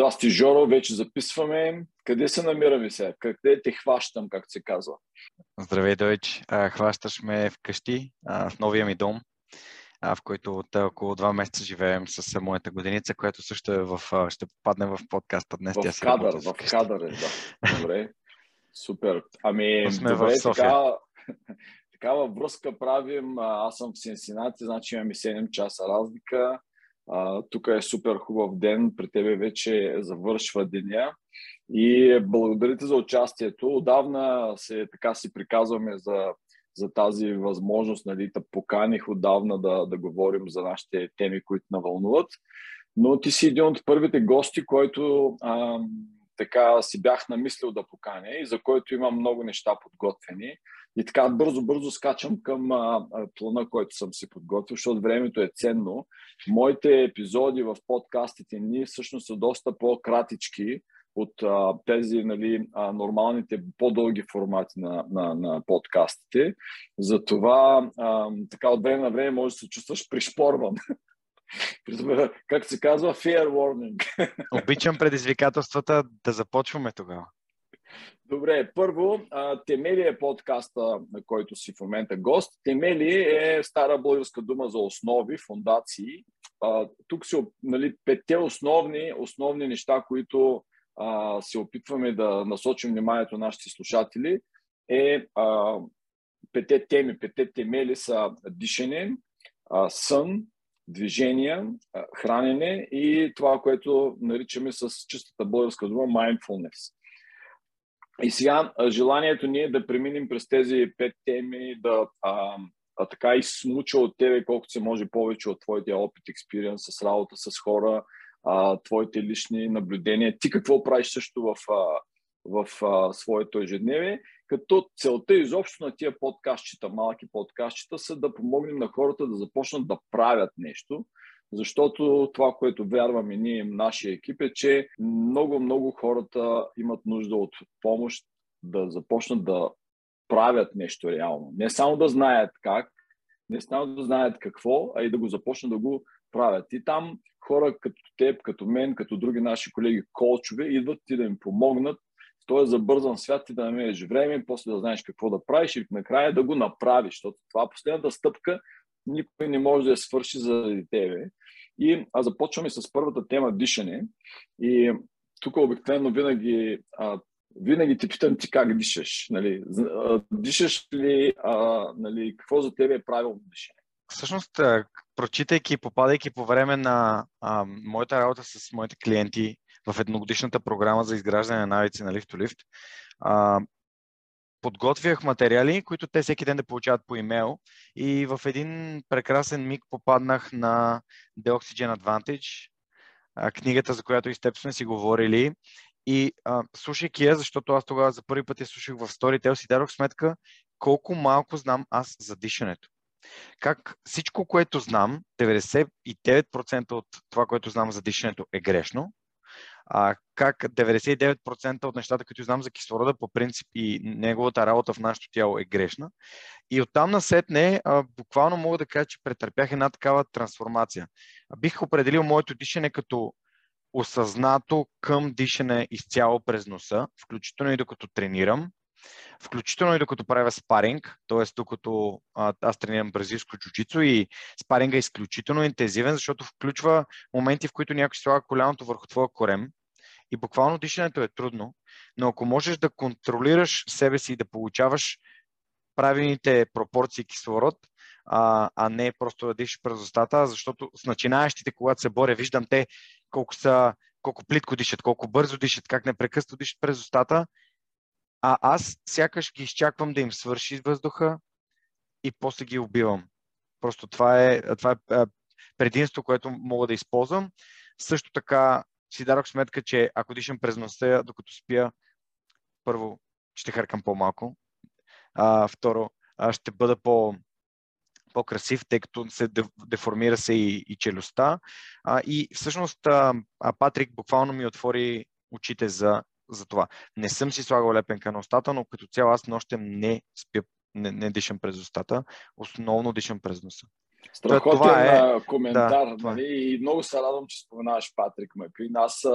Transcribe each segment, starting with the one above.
Здрасти, Жоро, вече записваме. Къде се намираме сега? Къде те хващам, както се казва? Здравей, Дойч. Хващаш ме вкъщи, в новия ми дом, в който от около два месеца живеем с моята годиница, която също е в, ще попадне в подкаста днес. В Тя кадър, в кадър е, да. Добре. Супер. Ами, сме добре, в София. Така, такава връзка правим. Аз съм в Сенсинати, значи имаме 7 часа разлика. Тук е супер хубав ден, при тебе вече завършва деня. И благодарите за участието. Отдавна се, така си приказваме за, за тази възможност, нали, да поканих отдавна да, да говорим за нашите теми, които навълнуват. Но ти си един от първите гости, който а, така си бях намислил да поканя и за който имам много неща подготвени. И така бързо-бързо скачам към а, плана, който съм си подготвил, защото времето е ценно. Моите епизоди в подкастите ни всъщност са доста по-кратички от а, тези нали, а, нормалните по-дълги формати на, на, на подкастите. Затова а, така от време на време може да се чувстваш пришпорван. как се казва, fair warning. Обичам предизвикателствата да започваме тогава. Добре, първо, Темели е подкаста, на който си в момента гост. Темели е стара българска дума за основи, фундации. Тук са нали, петте основни, основни неща, които а, се опитваме да насочим вниманието на нашите слушатели, е а, пете теми, пете темели са дишане, а, сън, движение, хранене и това, което наричаме с чистата българска дума mindfulness. И сега желанието ни е да преминем през тези пет теми, да а, а, така изсмуча от тебе колкото се може повече от твоите опит, експириенс с работа с хора, а, твоите лични наблюдения. Ти какво правиш също в, а, в а, своето ежедневие, като целта изобщо на тия подкастчета, малки подкастчета, са да помогнем на хората да започнат да правят нещо, защото това, което вярваме ние, нашия екип е, че много-много хората имат нужда от помощ да започнат да правят нещо реално. Не само да знаят как, не само да знаят какво, а и да го започнат да го правят. И там хора като теб, като мен, като други наши колеги, колчове, идват ти да им помогнат в този забързан свят ти да намериш време, после да знаеш какво да правиш и накрая да го направиш, защото това е последната стъпка никой не може да я свърши заради тебе. И а започваме с първата тема дишане. И тук обикновено винаги, а, винаги те питам ти как дишаш. Нали? Дишаш ли, а, нали, какво за тебе е правилно дишане? Всъщност, прочитайки, попадайки по време на а, моята работа с моите клиенти в едногодишната програма за изграждане на навици на лифтолифт, а, подготвях материали, които те всеки ден да получават по имейл и в един прекрасен миг попаднах на The Oxygen Advantage, книгата, за която и с теб сме си говорили. И а, слушайки я, защото аз тогава за първи път я слушах в Storytel, си дадох сметка колко малко знам аз за дишането. Как всичко, което знам, 99% от това, което знам за дишането е грешно, а, как 99% от нещата, които знам за кислорода, по принцип и неговата работа в нашето тяло е грешна. И оттам насетне, а, буквално мога да кажа, че претърпях една такава трансформация. Бих определил моето дишане като осъзнато към дишане изцяло през носа, включително и докато тренирам, включително и докато правя спаринг, т.е. докато аз тренирам бразилско джуджицу и спаринга е изключително интензивен, защото включва моменти, в които някой слага коляното върху твоя корем и буквално дишането е трудно, но ако можеш да контролираш себе си и да получаваш правилните пропорции кислород, а, а не просто да дишаш през устата, защото с начинаещите, когато се боря, виждам те колко са колко плитко дишат, колко бързо дишат, как непрекъснато дишат през устата а аз сякаш ги изчаквам да им свърши въздуха и после ги убивам. Просто това е, това е предимство, което мога да използвам. Също така си дадох сметка, че ако дишам през носа, докато спя, първо ще хъркам по-малко. А, второ, ще бъда по, по-красив, тъй като се деформира се и, и челюстта. А, и всъщност а, Патрик буквално ми отвори очите за за това. Не съм си слагал лепенка на устата, но като цяло аз нощем не спя, не, не дишам през устата, основно дишам през носа. Страхотен това е... коментар. Да, нали? И много се радвам, че споменаваш Патрик Макрин. Аз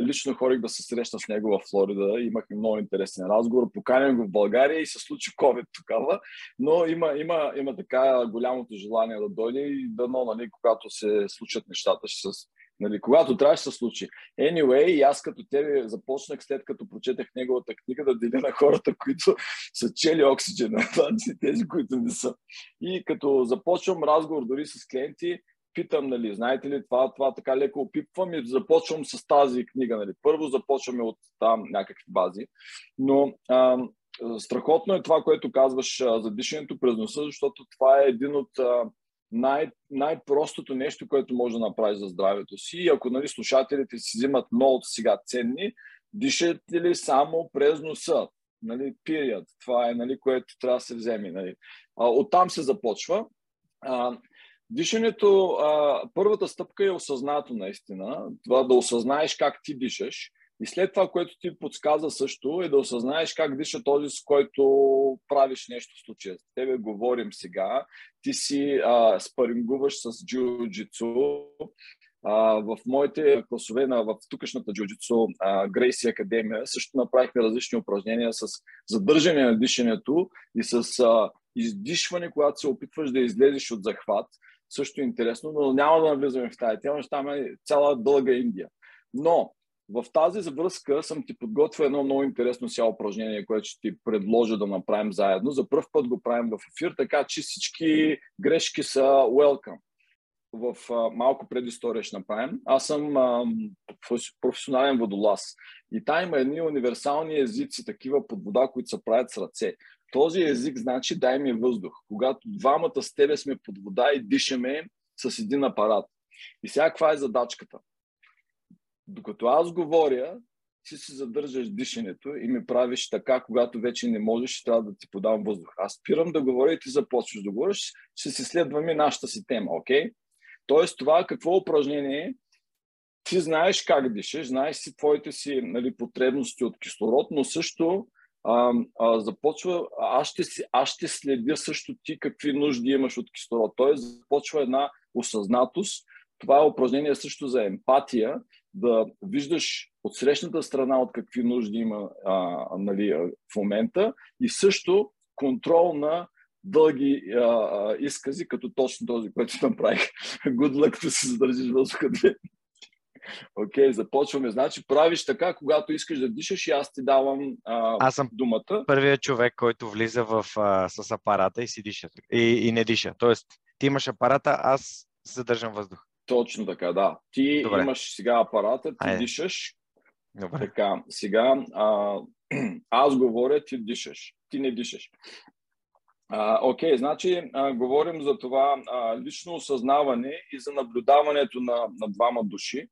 лично хорих да се срещна с него в Флорида. Имахме много интересен разговор. Поканям го в България и се случи COVID тогава. Но има, има, има така голямото желание да дойде и дано, нали, когато се случат нещата, ще се Нали, когато трябва, ще се случи. Anyway, и аз като тебе започнах след като прочетах неговата книга да деля на хората, които са чели оксиджена, тези, които не са. И като започвам разговор дори с клиенти, питам, нали, знаете ли, това, това така леко опипвам и започвам с тази книга. Нали. Първо започваме от там някакви бази, но а, страхотно е това, което казваш а, за дишането през носа, защото това е един от а, най- най-простото нещо, което може да направиш за здравето си. И ако нали, слушателите си взимат много сега ценни, дишате ли само през носа? Нали, period. Това е, нали, което трябва да се вземе. Нали. Оттам се започва. А, дишането, а, първата стъпка е осъзнато наистина. Това да осъзнаеш как ти дишаш. И след това, което ти подсказа също, е да осъзнаеш как диша този, с който правиш нещо в случая. С тебе говорим сега. Ти си а, спарингуваш с джиу-джитсу. в моите класове на, в тукашната джиу-джитсу Грейси Академия също направихме различни упражнения с задържане на дишането и с а, издишване, когато се опитваш да излезеш от захват. Също е интересно, но няма да навлизаме в тази тема, ще там е цяла дълга Индия. Но в тази връзка съм ти подготвил едно много интересно сега упражнение, което ще ти предложа да направим заедно. За първ път го правим в ефир, така че всички грешки са welcome. В а, малко предистория ще направим. Аз съм а, професионален водолаз и там има едни универсални езици, такива под вода, които се правят с ръце. Този език значи дай ми въздух. Когато двамата с тебе сме под вода и дишаме с един апарат. И сега каква е задачката? Докато аз говоря, ти си задържаш дишането и ми правиш така, когато вече не можеш, трябва да ти подавам въздух. Аз спирам да говоря и ти започваш да говориш, ще си следваме нашата си тема, окей? Okay? Тоест това какво упражнение? Ти знаеш как дишаш, знаеш си твоите си нали, потребности от кислород, но също а, а, започва, аз ще, си, аз ще следя също ти какви нужди имаш от кислород. Тоест започва една осъзнатост. Това е упражнение също за емпатия да виждаш от срещната страна от какви нужди има а, нали, в момента и също контрол на дълги а, а, изкази, като точно този, който направих. Good luck да си задържиш въздуха. Окей, okay, започваме. Значи правиш така, когато искаш да дишаш и аз ти давам а, аз съм думата. първият човек, който влиза в, а, с апарата и си диша. И, и не диша. Тоест, ти имаш апарата, аз задържам въздух. Точно така, да. Ти Добре. имаш сега апарата, ти Айде. дишаш. Добре. Така, сега а, аз говоря, ти дишаш. Ти не дишаш. А, окей, значи а, говорим за това а, лично осъзнаване и за наблюдаването на, на двама души.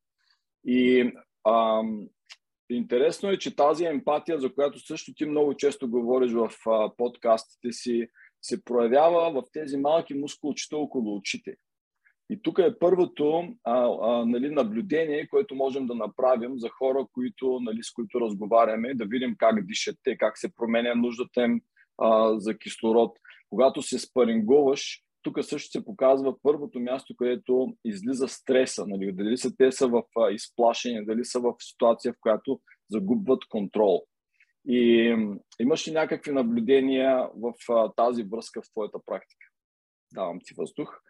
И а, интересно е, че тази емпатия, за която също ти много често говориш в а, подкастите си, се проявява в тези малки мускулчета около очите. И тук е първото а, а, нали, наблюдение, което можем да направим за хора, които, нали, с които разговаряме, да видим как дишат те, как се променя нуждата им а, за кислород. Когато се спарингуваш, тук също се показва първото място, където излиза стреса. Нали? Дали са те са в а, изплашение, дали са в ситуация, в която загубват контрол. И имаш ли някакви наблюдения в а, тази връзка в твоята практика? Давам ти въздух.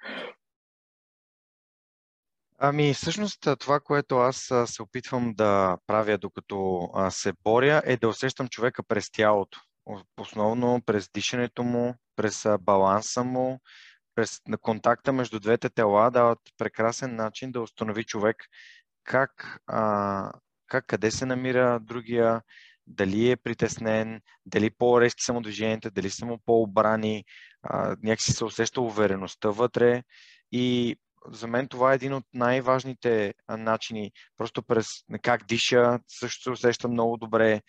Ами, всъщност това, което аз се опитвам да правя докато се боря, е да усещам човека през тялото. Основно през дишането му, през баланса му, през контакта между двете тела дават прекрасен начин да установи човек как, как къде се намира другия, дали е притеснен, дали по-резки са му движенията, дали са му по-обрани, някакси се усеща увереността вътре и за мен това е един от най-важните начини. Просто през как диша, също се усеща много добре.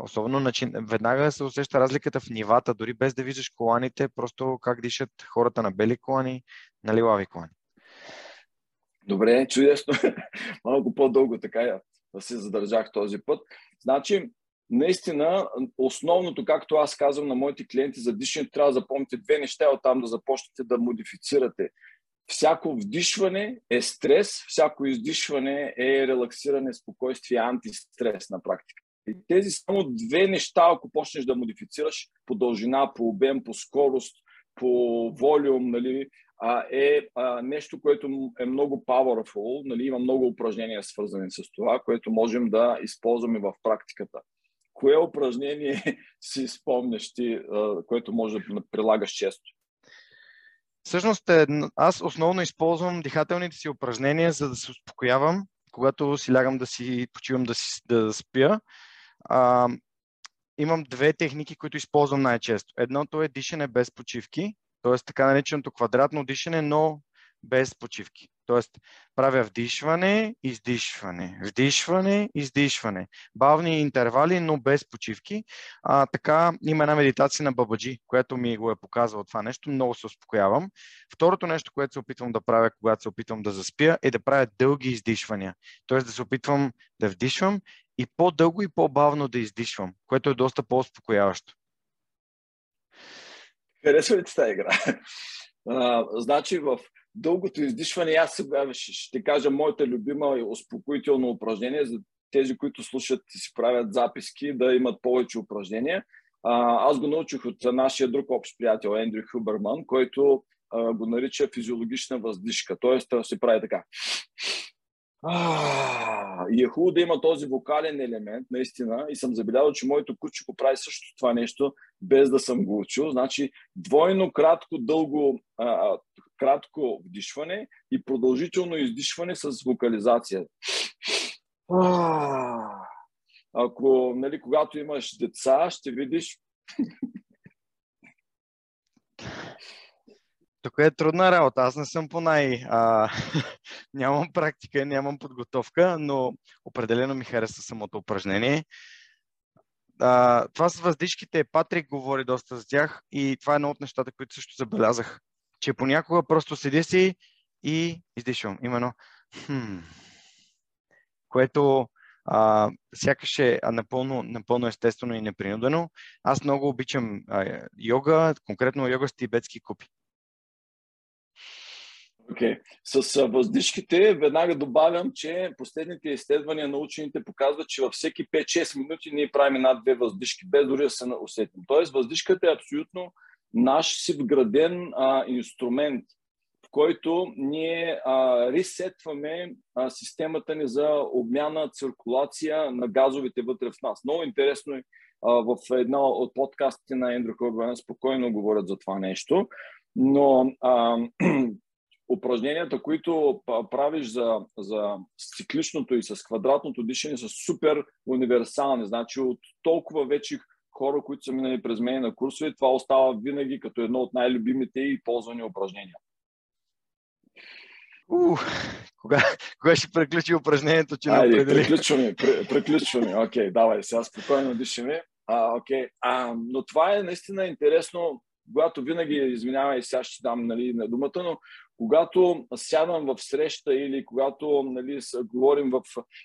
Особено начин, веднага се усеща разликата в нивата, дори без да виждаш коланите, просто как дишат хората на бели колани, на лилави колани. Добре, чудесно. Малко по-дълго така да се задържах този път. Значи, наистина, основното, както аз казвам на моите клиенти за дишането, трябва да запомните две неща, от там да започнете да модифицирате всяко вдишване е стрес, всяко издишване е релаксиране, спокойствие, антистрес на практика. И тези само две неща, ако почнеш да модифицираш по дължина, по обем, по скорост, по волюм, нали, е нещо, което е много powerful, нали, има много упражнения свързани с това, което можем да използваме в практиката. Кое упражнение си спомняш ти, което може да прилагаш често? Всъщност, е, аз основно използвам дихателните си упражнения, за да се успокоявам, когато си лягам да си почивам да, си, да спя. А, имам две техники, които използвам най-често. Едното е дишане без почивки, т.е. така нареченото квадратно дишане, но без почивки. Тоест, правя вдишване, издишване, вдишване, издишване. Бавни интервали, но без почивки. А, така има една медитация на Бабаджи, която ми го е показвала това нещо. Много се успокоявам. Второто нещо, което се опитвам да правя, когато се опитвам да заспя, е да правя дълги издишвания. Тоест да се опитвам да вдишвам и по-дълго и по-бавно да издишвам, което е доста по-успокояващо. Харесва ли ти тази игра? А, значи в дългото издишване, аз сега ще кажа моята любима и успокоително упражнение за тези, които слушат и си правят записки, да имат повече упражнения. А, аз го научих от нашия друг общ приятел Ендрю Хуберман, който а, го нарича физиологична въздишка. Тоест, се прави така. и е хубаво да има този вокален елемент, наистина. И съм забелязал, че моето куче го прави също това нещо, без да съм го учил. Значи, двойно, кратко, дълго, а, кратко вдишване и продължително издишване с вокализация. Ако, нали, когато имаш деца, ще видиш тук е трудна работа. Аз не съм по най... А, нямам практика, нямам подготовка, но определено ми хареса самото упражнение. А, това с въздишките, Патрик говори доста за тях и това е едно от нещата, които също забелязах, че понякога просто седи си и издишвам. Именно. Хм. Което а, сякаш е напълно, напълно естествено и непринудено. Аз много обичам а, йога, конкретно йога с тибетски купи. Okay. С въздишките веднага добавям, че последните изследвания на учените показват, че във всеки 5-6 минути ние правим една-две въздишки, без дори да се усетим. Тоест, въздишката е абсолютно наш си вграден а, инструмент, в който ние а, ресетваме а, системата ни за обмяна, циркулация на газовете вътре в нас. Много интересно е в една от подкастите на Ендрю Хоббен спокойно говорят за това нещо. Но а, упражненията, които правиш за, за цикличното и с квадратното дишане са супер универсални. Значи от толкова вече хора, които са минали през мен на курсове, това остава винаги като едно от най-любимите и ползвани упражнения. Uh, кога, кога ще приключи упражнението, че Айде, не определи? приключваме. Окей, okay, давай, сега спокойно дишаме. А, okay. а, но това е наистина интересно, когато винаги, извинявай, сега ще дам нали, на думата, но когато сядам в среща или когато нали, говорим в...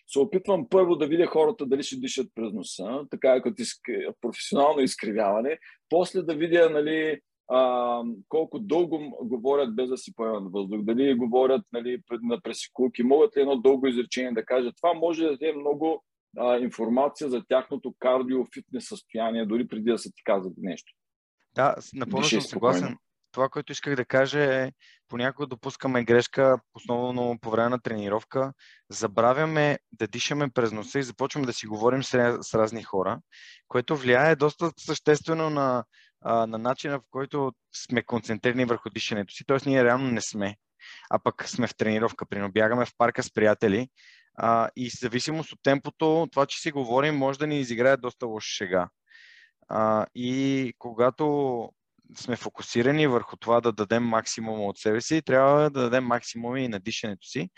се опитвам първо да видя хората дали ще дишат през носа, така като изк... професионално изкривяване, после да видя нали, а, колко дълго говорят без да си поемат въздух, дали говорят нали, на пресекулки, могат ли едно дълго изречение да кажат. Това може да даде много а, информация за тяхното кардио-фитнес състояние, дори преди да са ти казат нещо. Да, напълно съм съгласен. Това, което исках да кажа е, понякога допускаме грешка, основно по време на тренировка, забравяме да дишаме през носа и започваме да си говорим с, с разни хора, което влияе доста съществено на, на начина, в който сме концентрирани върху дишането си. Тоест, ние реално не сме, а пък сме в тренировка, прино бягаме в парка с приятели а, и зависимост от темпото, това, че си говорим, може да ни изиграе доста лоша шега. А, и когато сме фокусирани върху това да дадем максимум от себе си, трябва да дадем максимум и на дишането си.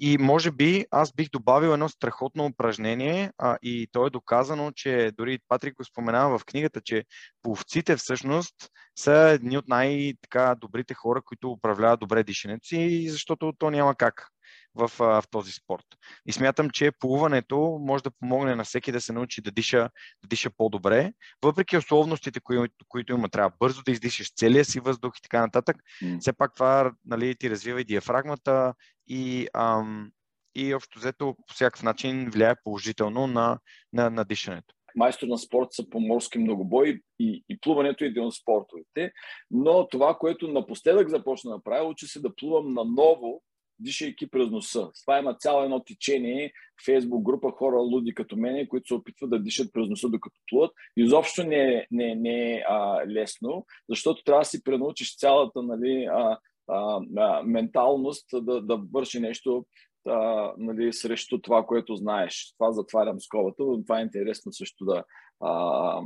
И може би аз бих добавил едно страхотно упражнение а, и то е доказано, че дори Патрик го споменава в книгата, че пловците всъщност са едни от най-добрите хора, които управляват добре дишането си, защото то няма как в, в този спорт. И смятам, че плуването може да помогне на всеки да се научи да диша, да диша по-добре, въпреки условностите, които, които има. Трябва бързо да издишаш целия си въздух и така нататък. Mm. Все пак това нали, ти развива и диафрагмата и, ам, и общо взето по всякакъв начин влияе положително на, на, на дишането майстор на спорт са по морски многобой и, и плуването е един от спортовете. Но това, което напоследък започна да правя, учи се да плувам наново, дишайки през носа. Това има цяло едно течение, фейсбук група хора луди като мене, които се опитват да дишат през носа докато плуват. Изобщо не е, не, не е а, лесно, защото трябва да си пренаучиш цялата нали, а, а, а, менталност да, да върши нещо а, нали, срещу това, което знаеш. Това затварям скобата, но това е интересно също да, а,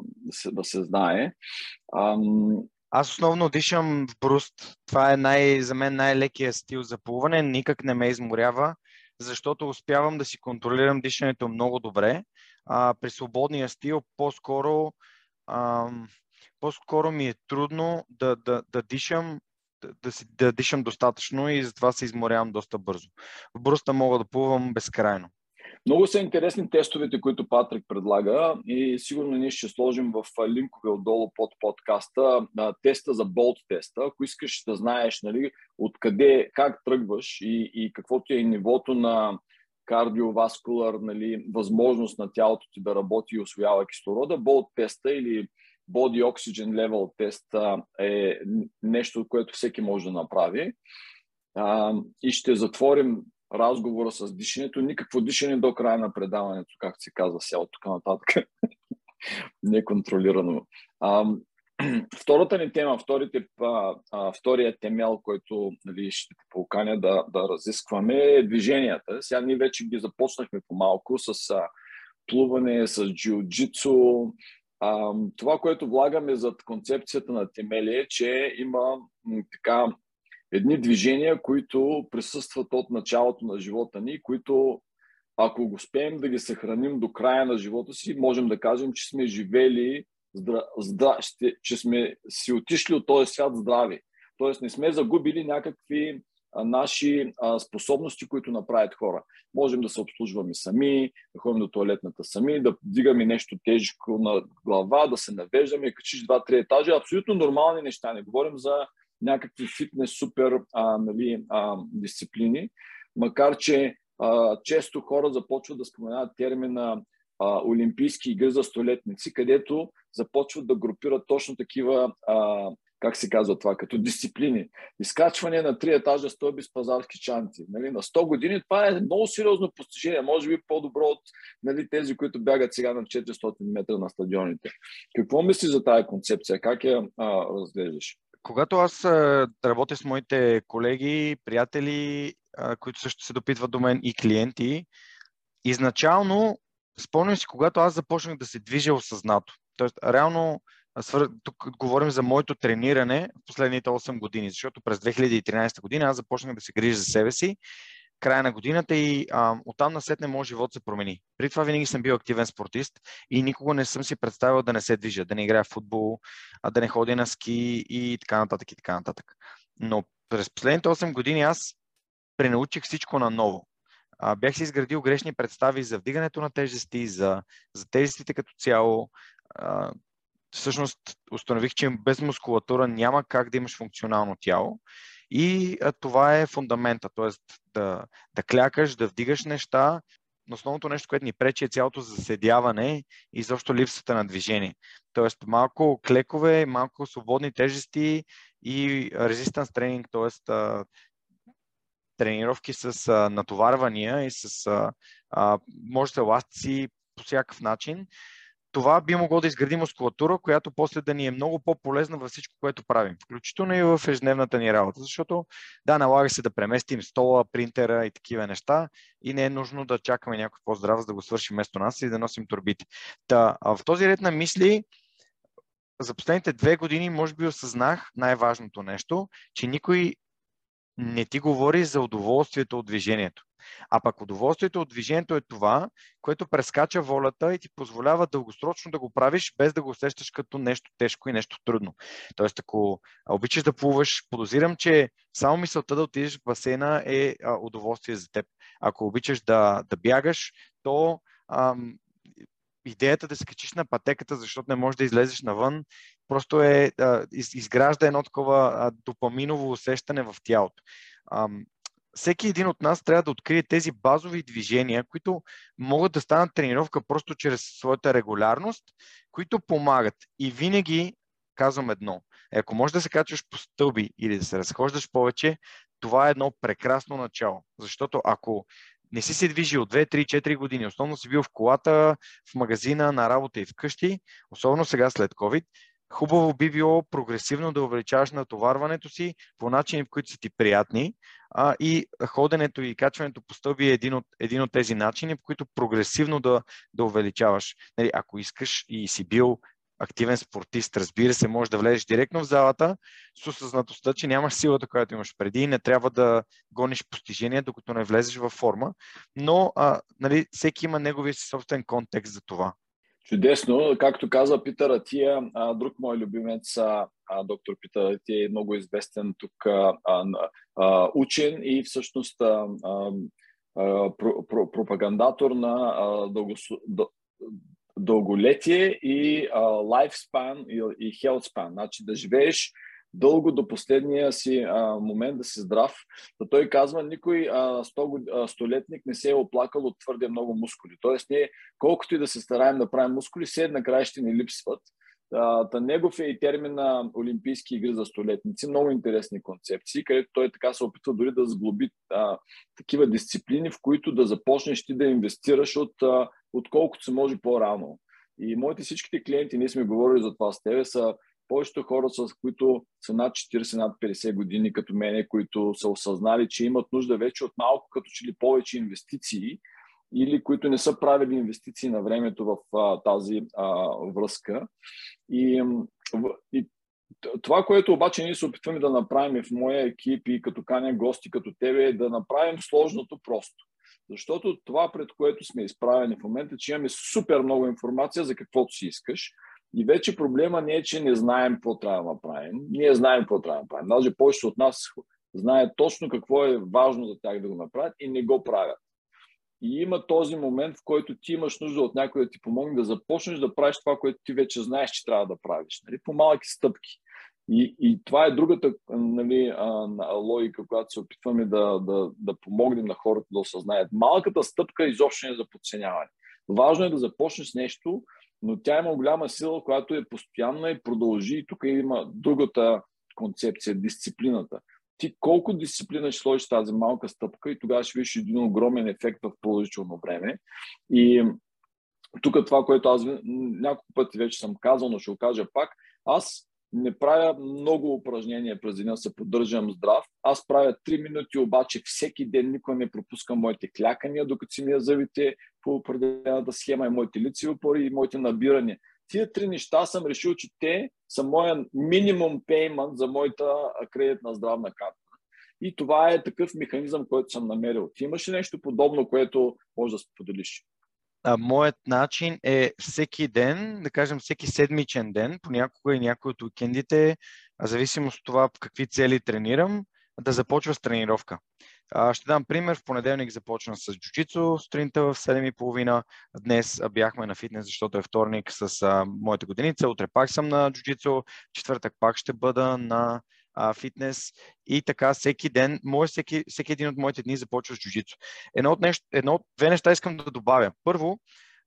да се знае. А, аз основно дишам в бруст. Това е най, за мен най-лекия стил за плуване. Никак не ме изморява, защото успявам да си контролирам дишането много добре. А, при свободния стил по-скоро, а, по-скоро ми е трудно да, да, да дишам да, си, да дишам достатъчно и затова се изморявам доста бързо. В бруста мога да плувам безкрайно. Много са интересни тестовете, които Патрик предлага и сигурно ние ще сложим в линкове отдолу под подкаста теста за болт теста. Ако искаш да знаеш нали, откъде, как тръгваш и, и какво ти е нивото на кардиоваскулар, нали, възможност на тялото ти да работи и освоява кислорода, болт теста или Body Oxygen Level тест е нещо, което всеки може да направи. И ще затворим разговора с дишането. Никакво дишане до края на предаването, както се казва сега от тук нататък. Неконтролирано. Втората ни тема, вторите, а, втория темел, който нали, ще те поканя да, да разискваме е движенията. Сега ние вече ги започнахме по-малко с а, плуване, с джиу-джитсу, а, това, което влагаме зад концепцията на Темели е, че има м, така едни движения, които присъстват от началото на живота ни, които ако го успеем да ги съхраним до края на живота си, можем да кажем, че сме живели, здра, здра, ще, че сме си отишли от този свят здрави. Тоест не сме загубили някакви наши способности, които направят хора. Можем да се обслужваме сами, да ходим до туалетната сами, да вдигаме нещо тежко на глава, да се навеждаме, качиш два-три етажа. Абсолютно нормални неща. Не говорим за някакви фитнес, супер а, нали, а, дисциплини. Макар, че а, често хора започват да споменават термина а, Олимпийски игри за столетници, където започват да групират точно такива а, как се казва това, като дисциплини. Изкачване на три етажа стълби с пазарски чанти. Нали, на 100 години това е много сериозно постижение. Може би по-добро от нали, тези, които бягат сега на 400 метра на стадионите. Какво мислиш за тази концепция? Как я а, разглеждаш? Когато аз работя с моите колеги, приятели, които също се допитват до мен и клиенти, изначално спомням си, когато аз започнах да се движа осъзнато. Тоест, реално тук говорим за моето трениране в последните 8 години, защото през 2013 година аз започнах да се грижа за себе си, края на годината и а, оттам насетне моят живот се промени. При това винаги съм бил активен спортист и никога не съм си представил да не се движа, да не играя в футбол, а да не ходя на ски и така нататък и така нататък. Но през последните 8 години аз пренаучих всичко на ново. А, бях си изградил грешни представи за вдигането на тежести, за, за тежестите като цяло, а, всъщност установих, че без мускулатура няма как да имаш функционално тяло. И а, това е фундамента, т.е. Да, да клякаш, да вдигаш неща. Но основното нещо, което ни пречи е цялото заседяване и защо липсата на движение. Тоест малко клекове, малко свободни тежести и резистанс тренинг, т.е. тренировки с а, натоварвания и с а, а, може да еластици по всякакъв начин, това би могло да изгради мускулатура, която после да ни е много по-полезна във всичко, което правим, включително и в ежедневната ни работа. Защото, да, налага се да преместим стола, принтера и такива неща и не е нужно да чакаме някой по-здрав, за да го свърши вместо нас и да носим турбите. Та, в този ред на мисли, за последните две години, може би осъзнах най-важното нещо, че никой не ти говори за удоволствието от движението. А пък удоволствието от движението е това, което прескача волята и ти позволява дългосрочно да го правиш, без да го усещаш като нещо тежко и нещо трудно. Тоест, ако обичаш да плуваш, подозирам, че само мисълта да отидеш в басейна е удоволствие за теб. ако обичаш да, да бягаш, то ам, идеята да се качиш на пътеката, защото не можеш да излезеш навън, просто е, а, из, изгражда едно такова а, допаминово усещане в тялото. Ам, всеки един от нас трябва да открие тези базови движения, които могат да станат тренировка просто чрез своята регулярност, които помагат. И винаги казвам едно. Ако можеш да се качваш по стълби или да се разхождаш повече, това е едно прекрасно начало. Защото ако не си се движил 2, 3, 4 години, основно си бил в колата, в магазина, на работа и вкъщи, особено сега след COVID, хубаво би било прогресивно да увеличаваш натоварването си по начини, в които са ти приятни. А, и ходенето и качването по стълби е един от, един от тези начини, по които прогресивно да, да увеличаваш. Нали, ако искаш и си бил активен спортист, разбира се, можеш да влезеш директно в залата с осъзнатостта, че нямаш силата, която имаш преди и не трябва да гониш постижения, докато не влезеш във форма. Но а, нали, всеки има неговия си собствен контекст за това. Чудесно. Както каза Питър Атия, друг мой любимец, доктор Питър Атия е много известен тук учен и всъщност пропагандатор на дълголетие и лайфспан и health Значи да живееш дълго до последния си а, момент да си здрав. Да той казва, никой а, 100, столетник не се е оплакал от твърде много мускули. Тоест, ние, колкото и да се стараем да правим мускули, все накрая ще ни липсват. Та негов е и термина Олимпийски игри за столетници. Много интересни концепции, където той така се опитва дори да сглоби а, такива дисциплини, в които да започнеш ти да инвестираш от, а, отколкото се може по-рано. И моите всичките клиенти, ние сме говорили за това с тебе, са повечето хора, с които са над 40, над 50 години, като мене, които са осъзнали, че имат нужда вече от малко, като че ли повече инвестиции, или които не са правили инвестиции на времето в а, тази а, връзка. И, и това, което обаче ние се опитваме да направим в моя екип и като каня гости като тебе, е да направим сложното просто. Защото това, пред което сме изправени в момента, че имаме супер много информация за каквото си искаш, и вече проблема не е, че не знаем какво трябва да направим. Ние знаем какво трябва да направим. Даже повечето от нас знаят точно какво е важно за тях да го направят и не го правят. И има този момент, в който ти имаш нужда от някой да ти помогне да започнеш да правиш това, което ти вече знаеш, че трябва да правиш. Нали? По малки стъпки. И, и това е другата нали, логика, която се опитваме да, да, да помогнем на хората да осъзнаят. Малката стъпка изобщо не е за подценяване. Важно е да започнеш с нещо, но тя има голяма сила, която е постоянна и продължи. И тук има другата концепция дисциплината. Ти колко дисциплина ще сложиш тази малка стъпка и тогава ще видиш един огромен ефект в продължително време. И тук това, което аз няколко пъти вече съм казал, но ще го кажа пак, аз не правя много упражнения през деня, се поддържам здрав. Аз правя 3 минути, обаче всеки ден никой не пропускам моите клякания, докато си ми я зъбите по определената схема и моите лицеви опори и моите набирания. Тия три неща съм решил, че те са моя минимум пеймент за моята кредитна здравна карта. И това е такъв механизъм, който съм намерил. Ти имаш ли нещо подобно, което може да споделиш? А, моят начин е всеки ден, да кажем всеки седмичен ден, понякога и някои от уикендите, а зависимост от това какви цели тренирам, да започва с тренировка. А, ще дам пример. В понеделник започна с джуджицу, сутринта в 7.30. Днес бяхме на фитнес, защото е вторник с а, моята годиница. Утре пак съм на джуджицу. Четвъртък пак ще бъда на фитнес и така всеки ден, може всеки, всеки един от моите дни започва с джуджицу. Едно от, нещо, едно от две неща искам да добавя. Първо,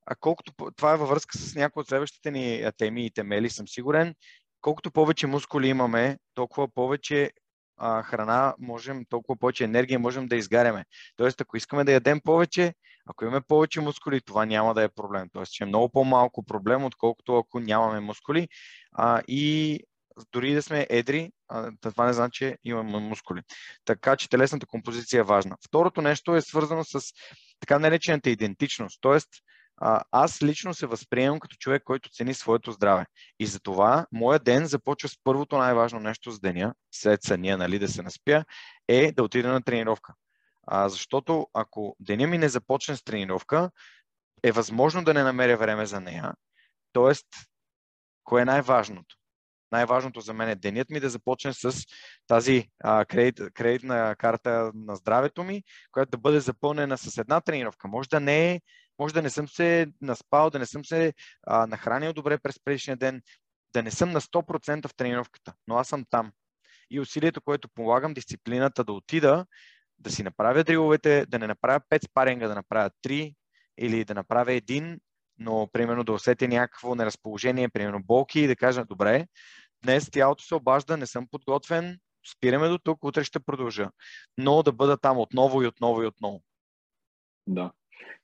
а колкото това е във връзка с някои от следващите ни теми и темели, съм сигурен, колкото повече мускули имаме, толкова повече а, храна можем, толкова повече енергия можем да изгаряме. Тоест, ако искаме да ядем повече, ако имаме повече мускули, това няма да е проблем. Тоест, че е много по-малко проблем, отколкото ако нямаме мускули. А, и дори да сме едри, това не значи, че имаме мускули. Така че телесната композиция е важна. Второто нещо е свързано с така наречената идентичност. Тоест, аз лично се възприемам като човек, който цени своето здраве. И затова моя ден започва с първото най-важно нещо с деня, след съня, нали, да се наспя, е да отида на тренировка. А, защото ако деня ми не започне с тренировка, е възможно да не намеря време за нея. Тоест, кое е най-важното? Най-важното за мен е денят ми да започне с тази а, кредит, кредитна карта на здравето ми, която да бъде запълнена с една тренировка. Може да не е може да не съм се наспал, да не съм се а, нахранил добре през предишния ден, да не съм на 100% в тренировката, но аз съм там. И усилието, което полагам, дисциплината да отида, да си направя дриловете, да не направя 5 спаринга, да направя 3 или да направя един, но примерно да усетя някакво неразположение, примерно болки и да кажа, добре, днес тялото се обажда, не съм подготвен, спираме до тук, утре ще продължа. Но да бъда там отново и отново и отново. Да.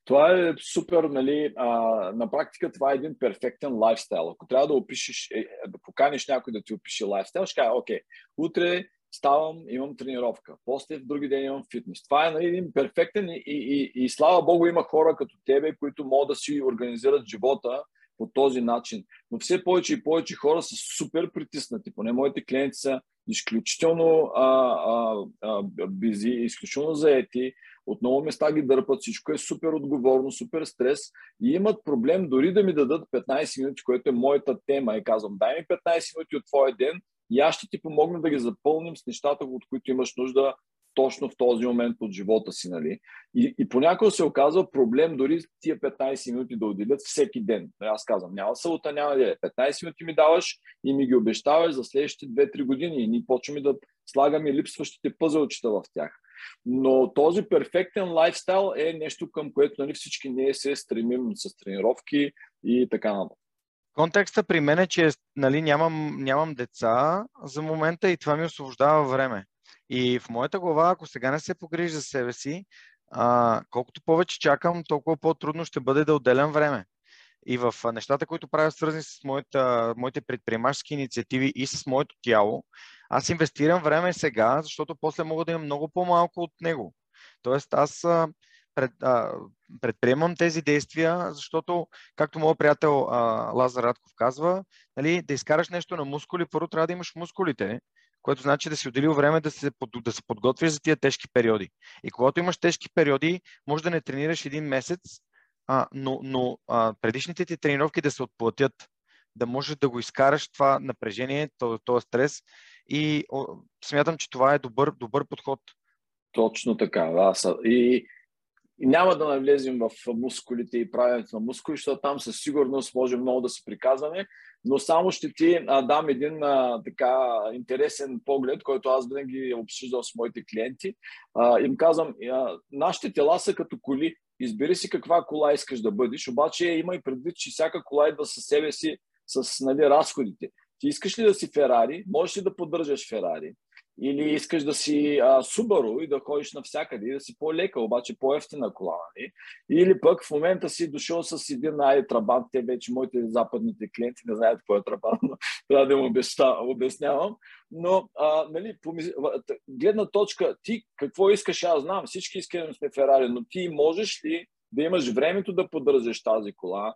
Това е супер, нали, а, на практика това е един перфектен лайфстайл. Ако трябва да опишеш, е, е, да поканиш някой да ти опише лайфстайл, ще кажа, окей, утре ставам, имам тренировка, после в други ден имам фитнес. Това е нали, един перфектен и, и, и, и слава Богу има хора като тебе, които могат да си организират живота по този начин. Но все повече и повече хора са супер притиснати. Поне моите клиенти са изключително а, а, а, бизи, изключително заети от много места ги дърпат, всичко е супер отговорно, супер стрес и имат проблем дори да ми дадат 15 минути, което е моята тема и казвам, дай ми 15 минути от твоя ден и аз ще ти помогна да ги запълним с нещата, от които имаш нужда точно в този момент от живота си. Нали? И, и понякога се оказва проблем дори тия 15 минути да отделят всеки ден. Аз казвам, няма сълта, няма да 15 минути ми даваш и ми ги обещаваш за следващите 2-3 години и ние почваме да слагаме липсващите пъзълчета в тях. Но този перфектен лайфстайл е нещо към което нали, всички ние се стремим с тренировки и така нататък. Контекста при мен е, че нали, нямам, нямам деца за момента и това ми освобождава време. И в моята глава, ако сега не се погрижи за себе си, а, колкото повече чакам, толкова по-трудно ще бъде да отделям време. И в нещата, които правя свързани с моята, моите предприемачески инициативи и с моето тяло, аз инвестирам време сега, защото после мога да имам много по-малко от него. Тоест аз пред, а, предприемам тези действия, защото, както моят приятел а, Лазар Радков казва, нали, да изкараш нещо на мускули, първо трябва да имаш мускулите, което значи да си отделил време да се, да се подготвиш за тия тежки периоди. И когато имаш тежки периоди, може да не тренираш един месец, а, но, но а, предишните ти тренировки да се отплатят, да можеш да го изкараш това напрежение, този стрес и о, смятам, че това е добър, добър подход. Точно така, да. И, и няма да навлезем в мускулите и правенето на мускули, защото там със сигурност може много да се приказваме, но само ще ти а, дам един а, така интересен поглед, който аз винаги обсъждал с моите клиенти. А, им казвам, а, нашите тела са като коли. Избери си каква кола искаш да бъдеш, обаче има и предвид, че всяка кола идва със себе си с нали, разходите. Ти искаш ли да си Ферари? Можеш ли да поддържаш Ферари? Или искаш да си а, Subaru и да ходиш навсякъде и да си по-лека, обаче по-ефтина кола. Нали? Или пък в момента си дошъл с един ай трабант, те вече моите западните клиенти не знаят какво е трабант, но трябва да им обяснявам. Но, а, нали, гледна точка, ти какво искаш, аз знам, всички искаме сме Ферари, но ти можеш ли да имаш времето да поддържаш тази кола,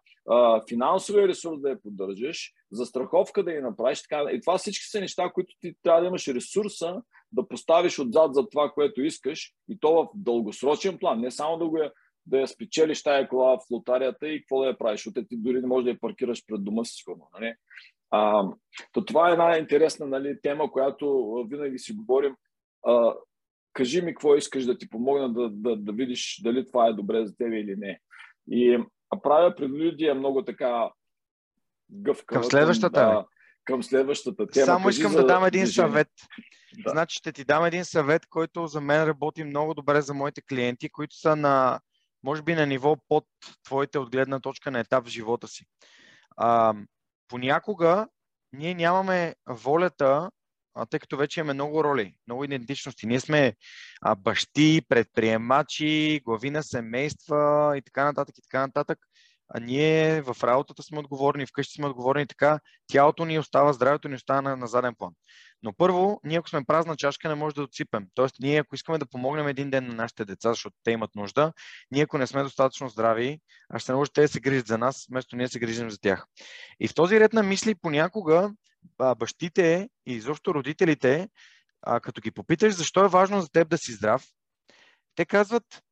финансовия ресурс да я поддържаш, застраховка да я направиш. Така. И това всички са неща, които ти трябва да имаш ресурса да поставиш отзад за това, което искаш и то в дългосрочен план, не само да го я, да я спечелиш тая кола в лотарията и какво да я правиш, защото ти дори не можеш да я паркираш пред дома си, сигурно. Нали? А, то това е една интересна нали, тема, която винаги си говорим. А, кажи ми какво искаш да ти помогна да, да, да видиш дали това е добре за теб или не. И правя прелюдия много така гъвкава. Към следващата. Към, към следващата тема. Само искам да дам един движение. съвет. Да. Значи ще ти дам един съвет, който за мен работи много добре за моите клиенти, които са на, може би на ниво под твоите от гледна точка на етап в живота си. А, понякога ние нямаме волята тъй като вече имаме много роли, много идентичности. Ние сме а, бащи, предприемачи, глави на семейства и така нататък и така нататък. А ние в работата сме отговорни, вкъщи сме отговорни, така тялото ни остава, здравето ни остава на, на заден план. Но първо, ние ако сме празна чашка, не може да отсипем. Тоест, ние ако искаме да помогнем един ден на нашите деца, защото те имат нужда, ние ако не сме достатъчно здрави, а ще наложи те да се грижат за нас, вместо ние се грижим за тях. И в този ред на мисли понякога бащите и изобщо родителите, а, като ги попиташ защо е важно за теб да си здрав, те казват,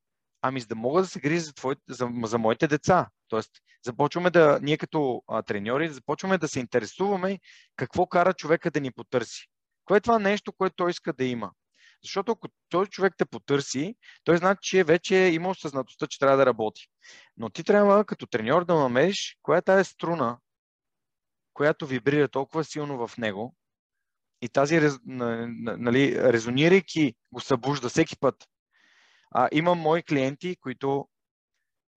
Ами за да мога да се грижа за, твоите, за, за моите деца. Тоест, започваме да, ние като а, треньори, започваме да се интересуваме какво кара човека да ни потърси. Кое е това нещо, което той иска да има? Защото ако този човек те потърси, той знае, че вече е имал съзнатостта, че трябва да работи. Но ти трябва като треньор да намериш коя е тази струна, която вибрира толкова силно в него и тази, нали, резонирайки го събужда всеки път. А, имам мои клиенти, които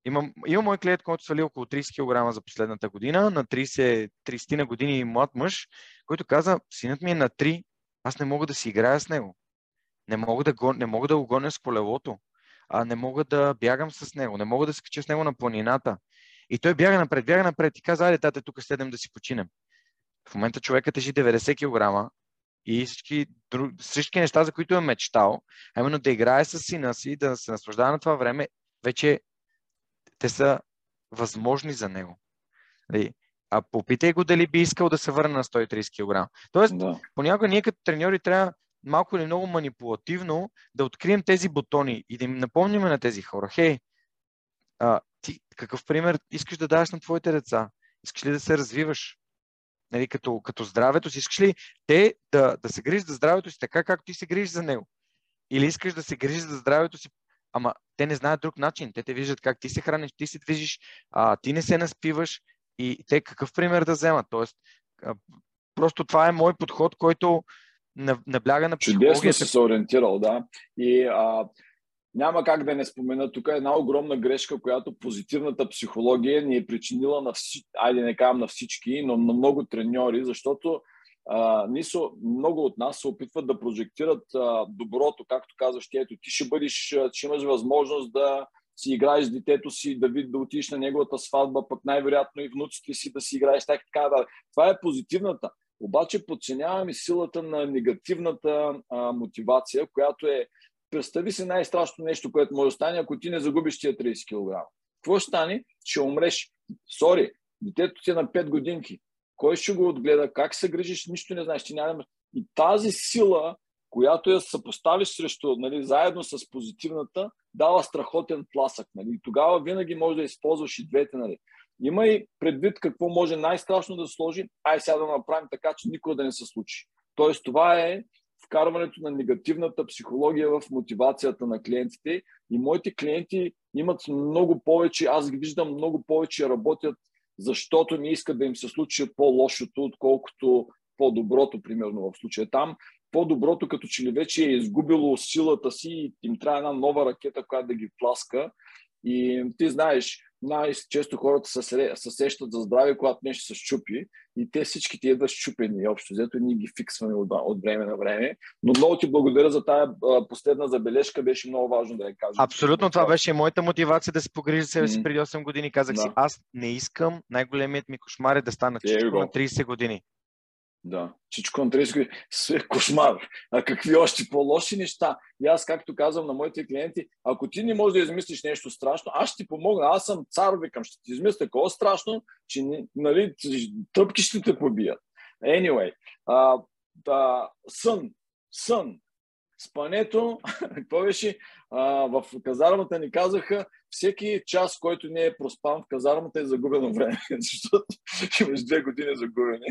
Имам, имам мой клиент, който свали около 30 кг за последната година, на 30, 30 на години млад мъж, който каза, синът ми е на 3, аз не мога да си играя с него. Не мога да, го, не мога да го гоня с колелото. А не мога да бягам с него. Не мога да се кача с него на планината. И той бяга напред, бяга напред и каза, айде, тате, тук седем да си починем. В момента човекът тежи 90 кг и всички, всички неща, за които е мечтал, а именно да играе с сина си, да се наслаждава на това време, вече те са възможни за него. Нали, а попитай го дали би искал да се върне на 130 кг. Тоест, да. понякога ние като треньори трябва малко или много манипулативно да открием тези бутони и да им напомним на тези хора. Хей, а, ти какъв пример искаш да даваш на твоите деца? Искаш ли да се развиваш? Нали, като, като здравето си, искаш ли те да, да се грижат за здравето си така, както ти се грижиш за него? Или искаш да се грижиш за здравето си, ама те не знаят друг начин. Те те виждат как ти се храниш, ти се движиш, а, ти не се наспиваш и те какъв пример да вземат. Тоест, а, просто това е мой подход, който набляга на психологията. Чудесно си се ориентирал, да. И а, няма как да не спомена тук една огромна грешка, която позитивната психология ни е причинила на всички, айде не казвам на всички, но на много треньори, защото а, нисо, много от нас се опитват да прожектират а, доброто, както казваш ето ти ще бъдеш, ще имаш възможност да си играеш с детето си, да, да отидеш на неговата сватба, пък най-вероятно и внуците си да си играеш така, така да. Това е позитивната. Обаче подценяваме силата на негативната а, мотивация, която е представи си най-страшното нещо, което може да стане, ако ти не загубиш тия 30 кг. Какво ще стане? Ще умреш. Сори, детето ти е на 5 годинки. Кой ще го отгледа? Как се грижиш? Нищо не знаеш. Ти няма... И тази сила, която я съпоставиш срещу, нали, заедно с позитивната, дава страхотен тласък. Нали. И тогава винаги можеш да използваш и двете. Нали. Има и предвид какво може най-страшно да сложи, ай сега да направим така, че никога да не се случи. Тоест това е вкарването на негативната психология в мотивацията на клиентите и моите клиенти имат много повече, аз ги виждам много повече работят, защото не искат да им се случи по-лошото, отколкото по-доброто, примерно в случая там. По-доброто, като че ли вече е изгубило силата си и им трябва една нова ракета, която да ги пласка. И ти знаеш, най-често хората се, се сещат за здраве, когато нещо се щупи и те всички ти идват щупени. Общо взето ние ги фиксваме от, от време на време. Но много ти благодаря за тази последна забележка, беше много важно да я кажа. Абсолютно, това беше моята мотивация да се погрижа себе си преди 8 години. Казах да. си, аз не искам най-големият ми кошмар е да стана чичко на 30 години. Да, всичко на 30 години е кошмар. А какви още по-лоши неща? И аз, както казвам на моите клиенти, ако ти не можеш да измислиш нещо страшно, аз ще ти помогна. Аз съм цар, викам, ще ти измисля такова страшно, че нали, тръпки ще те побият. Anyway, а, да, сън, сън. Спането, какво беше? В казармата ни казаха, всеки час, който не е проспан в казармата е загубено време, защото имаш две години загубени.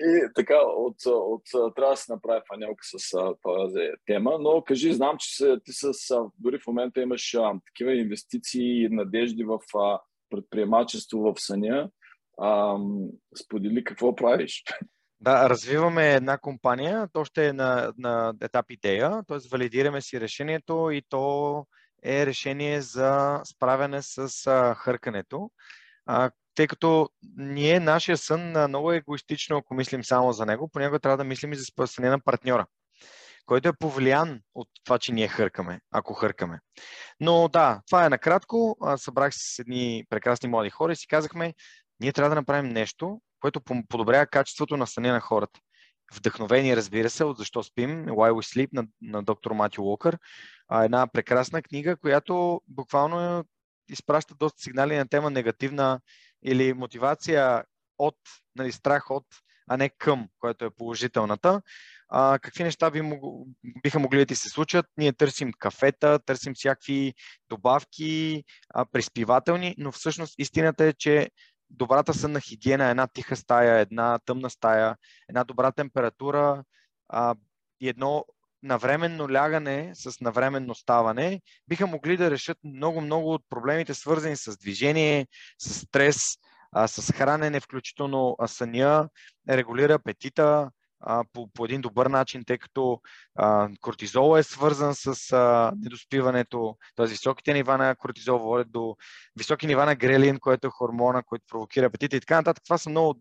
И така, от, от, трябва да се направи фанелка с тази тема, но кажи, знам, че ти с, дори в момента имаш а, такива инвестиции и надежди в а, предприемачество в съня. А, сподели какво правиш. Да, развиваме една компания, то ще е на, на етап идея, т.е. валидираме си решението и то е решение за справяне с а, хъркането. А, тъй като ние, нашия сън, много егоистично, ако мислим само за него, понякога трябва да мислим и за спасение на партньора, който е повлиян от това, че ние хъркаме, ако хъркаме. Но да, това е накратко. Събрах се с едни прекрасни млади хора и си казахме, ние трябва да направим нещо, което подобрява качеството на съня на хората. Вдъхновение, разбира се, от Защо спим, Why We Sleep на, на доктор Матю Уокър. Една прекрасна книга, която буквално изпраща доста сигнали на тема негативна или мотивация от, нали, страх от, а не към, което е положителната. а, какви неща би мог, биха могли да ти се случат. Ние търсим кафета, търсим всякакви добавки, а, приспивателни, но всъщност истината е, че добрата сънна хигиена една тиха стая, една тъмна стая, една добра температура а, и едно навременно лягане с навременно ставане биха могли да решат много-много от проблемите, свързани с движение, с стрес, а, с хранене, включително съня, регулира апетита, а, по, по един добър начин, тъй като а, кортизол е свързан с а, недоспиването, т.е. високите нива на кортизол водят до високи нива на грелин, което е хормона, който провокира апетита и така нататък. Това са много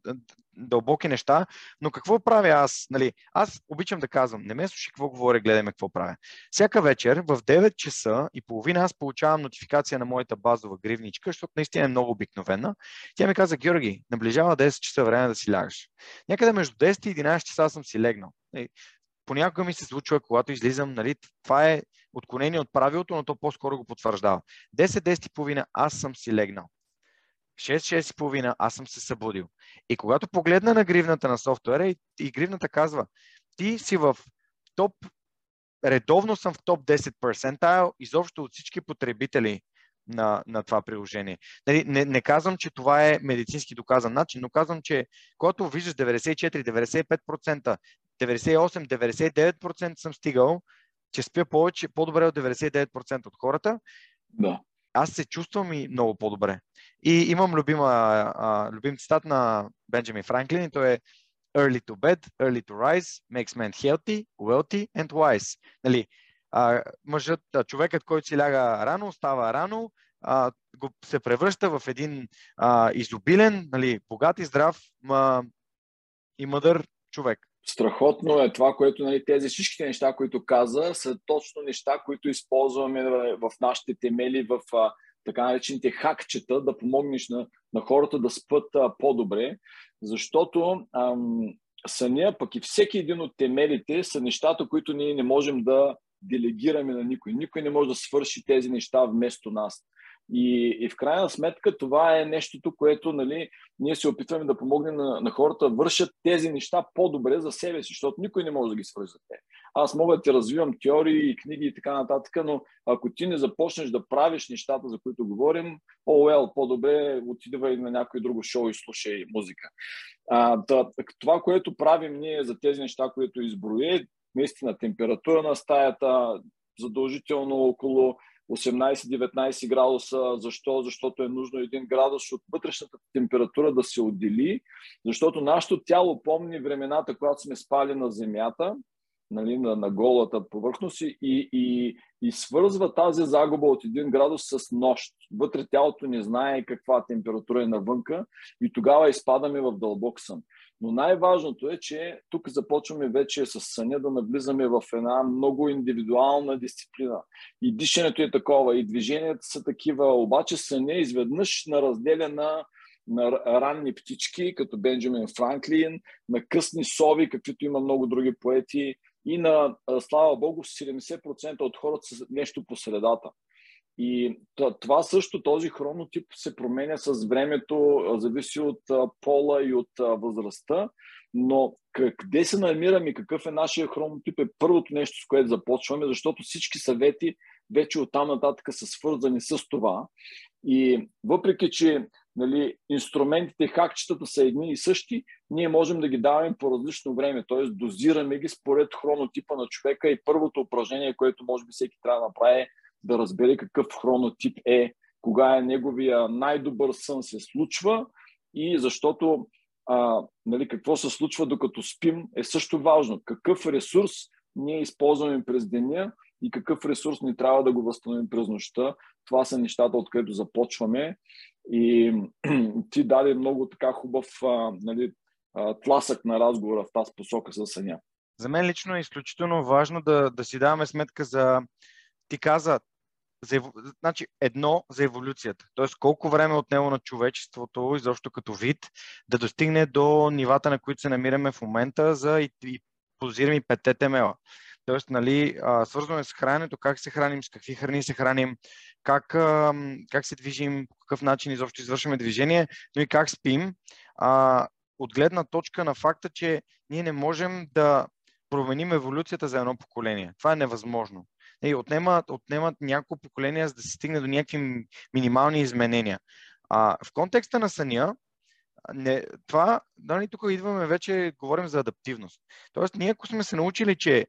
дълбоки неща, но какво правя аз? Нали, аз обичам да казвам, не ме слушай какво говоря, гледай ме какво правя. Всяка вечер в 9 часа и половина аз получавам нотификация на моята базова гривничка, защото наистина е много обикновена. Тя ми каза, Георги, наближава 10 часа време да си лягаш. Някъде между 10 и 11 часа съм си легнал. Нали, понякога ми се случва, когато излизам, нали, това е отклонение от правилото, но то по-скоро го потвърждава. 10-10 и половина аз съм си легнал. 6-6 и половина аз съм се събудил. И когато погледна на гривната на софтуера и, и гривната казва, ти си в топ, редовно съм в топ 10 перцентайл изобщо от всички потребители на, на това приложение. Нали, не, не казвам, че това е медицински доказан начин, но казвам, че когато виждаш 94-95%, 98-99% съм стигал, че спя повече, по-добре от 99% от хората, да. Аз се чувствам и много по-добре. И имам любима, а, любим цитат на Бенджамин Франклин и той е Early to bed, early to rise, makes man healthy, wealthy and wise. Нали, а, мъжът, а, човекът, който си ляга рано, става рано, а, го, се превръща в един а, изобилен, нали, богат и здрав ма, и мъдър човек. Страхотно е това, което нали, тези всичките неща, които каза, са точно неща, които използваме в нашите темели, в така наречените хакчета, да помогнеш на, на хората да спът а, по-добре, защото ам, съня, пък и всеки един от темелите са нещата, които ние не можем да делегираме на никой. Никой не може да свърши тези неща вместо нас. И, и в крайна сметка това е нещото, което нали, ние се опитваме да помогнем на, на хората вършат тези неща по-добре за себе си, защото никой не може да ги свърши за те. Аз мога да ти развивам теории и книги и така нататък, но ако ти не започнеш да правиш нещата, за които говорим, о, well, по-добре отидвай на някое друго шоу и слушай музика. А, да, това, което правим ние за тези неща, които изброи, наистина температура на стаята, задължително около 18-19 градуса. Защо? Защото е нужно 1 градус от вътрешната температура да се отдели, защото нашето тяло помни времената, когато сме спали на земята, нали, на, на голата повърхност и, и, и свързва тази загуба от 1 градус с нощ. Вътре тялото не знае каква температура е навънка и тогава изпадаме в дълбок сън. Но най-важното е, че тук започваме вече с съня да навлизаме в една много индивидуална дисциплина. И дишането е такова, и движенията са такива, обаче съня изведнъж на разделя на на ранни птички, като Бенджамин Франклин, на късни сови, каквито има много други поети, и на, слава Богу, 70% от хората са нещо по средата. И това също, този хронотип се променя с времето, зависи от пола и от възрастта, но къде се намираме какъв е нашия хронотип е първото нещо, с което започваме, защото всички съвети вече оттам нататък са свързани с това. И въпреки, че нали, инструментите, хакчетата са едни и същи, ние можем да ги даваме по различно време, т.е. дозираме ги според хронотипа на човека и първото упражнение, което може би всеки трябва да направи е да разбере какъв хронотип е, кога е неговия най-добър сън се случва и защото а, нали, какво се случва докато спим е също важно. Какъв ресурс ние използваме през деня и какъв ресурс ни трябва да го възстановим през нощта. Това са нещата, от където започваме. И ти даде много така хубав а, нали, а, тласък на разговора в тази посока с съня. За мен лично е изключително важно да, да си даваме сметка за... Ти каза, за, значи, едно за еволюцията. Тоест колко време е отнело на човечеството, изобщо като вид, да достигне до нивата, на които се намираме в момента, за и, и позираме и петте темела. Тоест, нали, свързваме с храненето, как се храним, с какви храни се храним, как, как се движим, по какъв начин изобщо извършваме движение, но и как спим. А, от гледна точка на факта, че ние не можем да променим еволюцията за едно поколение. Това е невъзможно. И отнемат, отнемат няколко поколения, за да се стигне до някакви минимални изменения. А в контекста на съня, не, това, нали, тук идваме вече, говорим за адаптивност. Тоест, ние ако сме се научили, че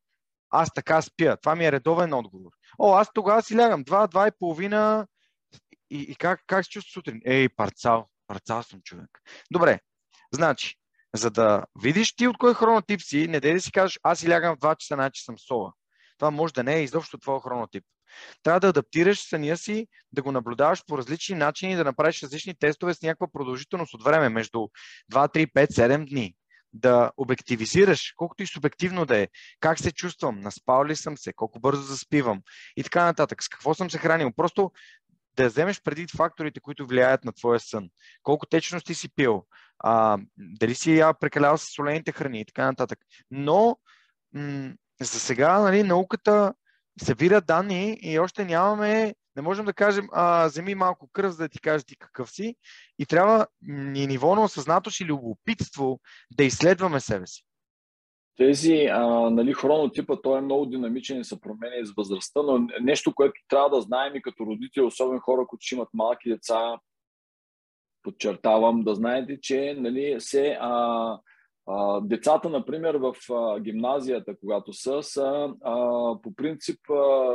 аз така спя, това ми е редовен отговор. О, аз тогава си лягам, два, два и половина и, и как, как се чувства сутрин? Ей, парцал, парцал съм човек. Добре, значи, за да видиш ти от кой хронотип си, не дай да си кажеш, аз си лягам в 2 часа, значи съм сова. Това може да не е изобщо твой хронотип. Трябва да адаптираш съня си, да го наблюдаваш по различни начини, да направиш различни тестове с някаква продължителност от време, между 2, 3, 5, 7 дни. Да обективизираш, колкото и субективно да е, как се чувствам, наспал ли съм се, колко бързо заспивам и така нататък, с какво съм се хранил. Просто да вземеш преди факторите, които влияят на твоя сън. Колко течност ти си пил, а, дали си я прекалял с солените храни и така нататък. Но м- за сега нали, науката събира данни и още нямаме, не можем да кажем, а, вземи малко кръв, за да ти кажа ти какъв си. И трябва ни ниво на осъзнатост или любопитство да изследваме себе си. Тези а, нали, хронотипа, той е много динамичен и се променя с възрастта, но нещо, което трябва да знаем и като родители, особено хора, които ще имат малки деца, подчертавам, да знаете, че нали, се а, децата, например, в гимназията, когато са, са по принцип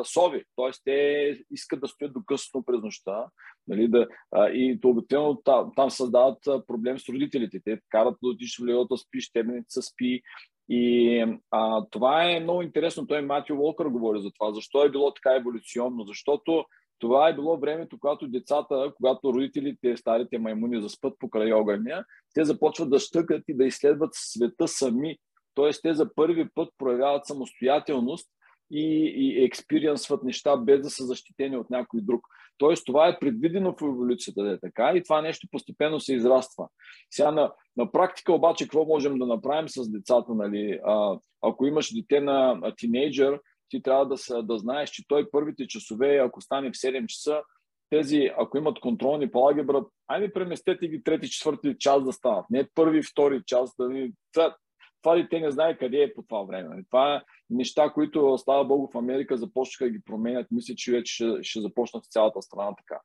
сови, т.е. те искат да стоят до късно през нощта нали, да, и то обикновено там, там създават проблем с родителите. Те карат да отиш в леото, спиш, тебеницата спи, и а, това е много интересно. Той Матио Волкър говори за това. Защо е било така еволюционно? Защото това е било времето, когато децата, когато родителите, старите маймуни заспът покрай огъня, те започват да щъкат и да изследват света сами. Тоест, те за първи път проявяват самостоятелност и, и експириенсват неща без да са защитени от някой друг. Тоест, това е предвидено в еволюцията да е така и това нещо постепенно се израства. Сега на, на практика обаче какво можем да направим с децата? Нали? А, ако имаш дете на тинейджър, ти трябва да, са, да знаеш, че той първите часове, ако стане в 7 часа, тези, ако имат контролни по алгебра, айде преместете ги трети, четвърти час да станат. Не първи, втори час. Да, това, това дете не знае къде е по това време. Това е неща, които, става Богу, в Америка започнаха да ги променят. Мисля, че вече ще, ще започнат в цялата страна така.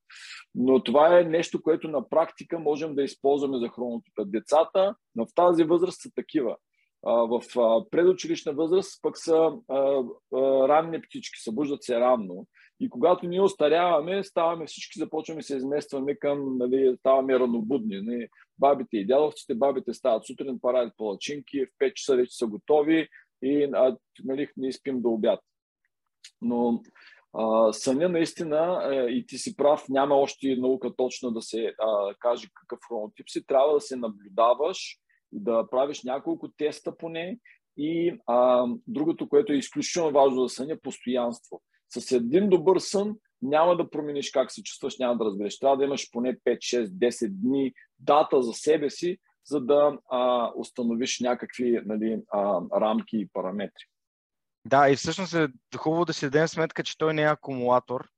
Но това е нещо, което на практика можем да използваме за хронотипа. Децата в тази възраст са такива в предучилищна възраст пък са ранни птички, събуждат се ранно. И когато ние остаряваме, ставаме всички, започваме се изместваме към, нали, ставаме ранобудни. Нали. Бабите и дядовците, бабите стават сутрин, парадят палачинки, в 5 часа вече са готови и а, нали, ние спим до обяд. Но а, съня наистина, е, и ти си прав, няма още наука точно да се а, каже какъв хронотип си, трябва да се наблюдаваш, да правиш няколко теста поне и а, другото, което е изключително важно за съня, постоянство. С един добър сън няма да промениш как се чувстваш, няма да разбереш. Трябва да имаш поне 5, 6, 10 дни дата за себе си, за да а, установиш някакви нали, а, рамки и параметри. Да, и всъщност е хубаво да си дадем сметка, че той не е акумулатор.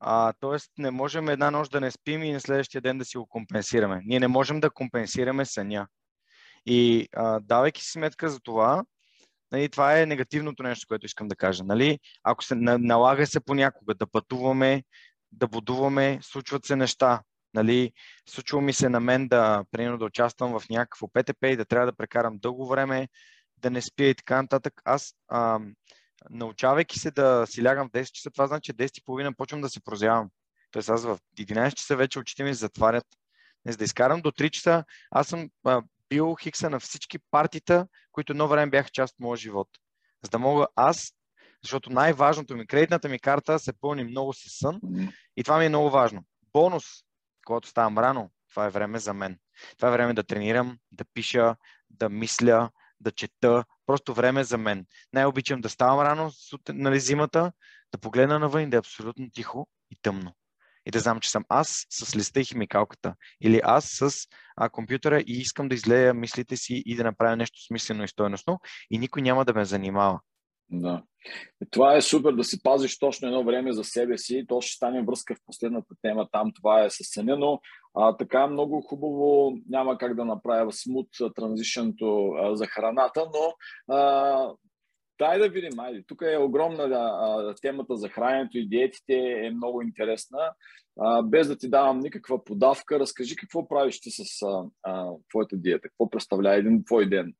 А, тоест не можем една нощ да не спим и на следващия ден да си го компенсираме. Ние не можем да компенсираме съня. И а, давайки си сметка за това, нали, това е негативното нещо, което искам да кажа. Нали? Ако се налага се понякога да пътуваме, да будуваме, случват се неща. Нали, случва ми се на мен да, примерно, да участвам в някакво ПТП и да трябва да прекарам дълго време, да не спя и така нататък. Аз, а, научавайки се да си лягам в 10 часа, това значи, че 10.30 почвам да се прозявам. Тоест аз в 11 часа вече очите ми затварят. Не, за да изкарам до 3 часа, аз съм бил хикса на всички партита, които едно време бяха част от моя живот. За да мога аз, защото най-важното ми, кредитната ми карта се пълни много с сън и това ми е много важно. Бонус, когато ставам рано, това е време за мен. Това е време да тренирам, да пиша, да мисля, да чета. Просто време за мен. Най-обичам да ставам рано, нали, зимата, да погледна навън и да е абсолютно тихо и тъмно и да знам, че съм аз с листа и химикалката или аз с а, компютъра и искам да излея мислите си и да направя нещо смислено и стойностно и никой няма да ме занимава. Да. Това е супер да си пазиш точно едно време за себе си. То ще стане връзка в последната тема там. Това е със съня, но а, така много хубаво няма как да направя смут транзишънто за храната, но а, Дай да видим. Айде. Тук е огромна а, темата за храненето и диетите е много интересна. А, без да ти давам никаква подавка, разкажи какво правиш ти с а, а, твоята диета? Какво представлява един твой ден?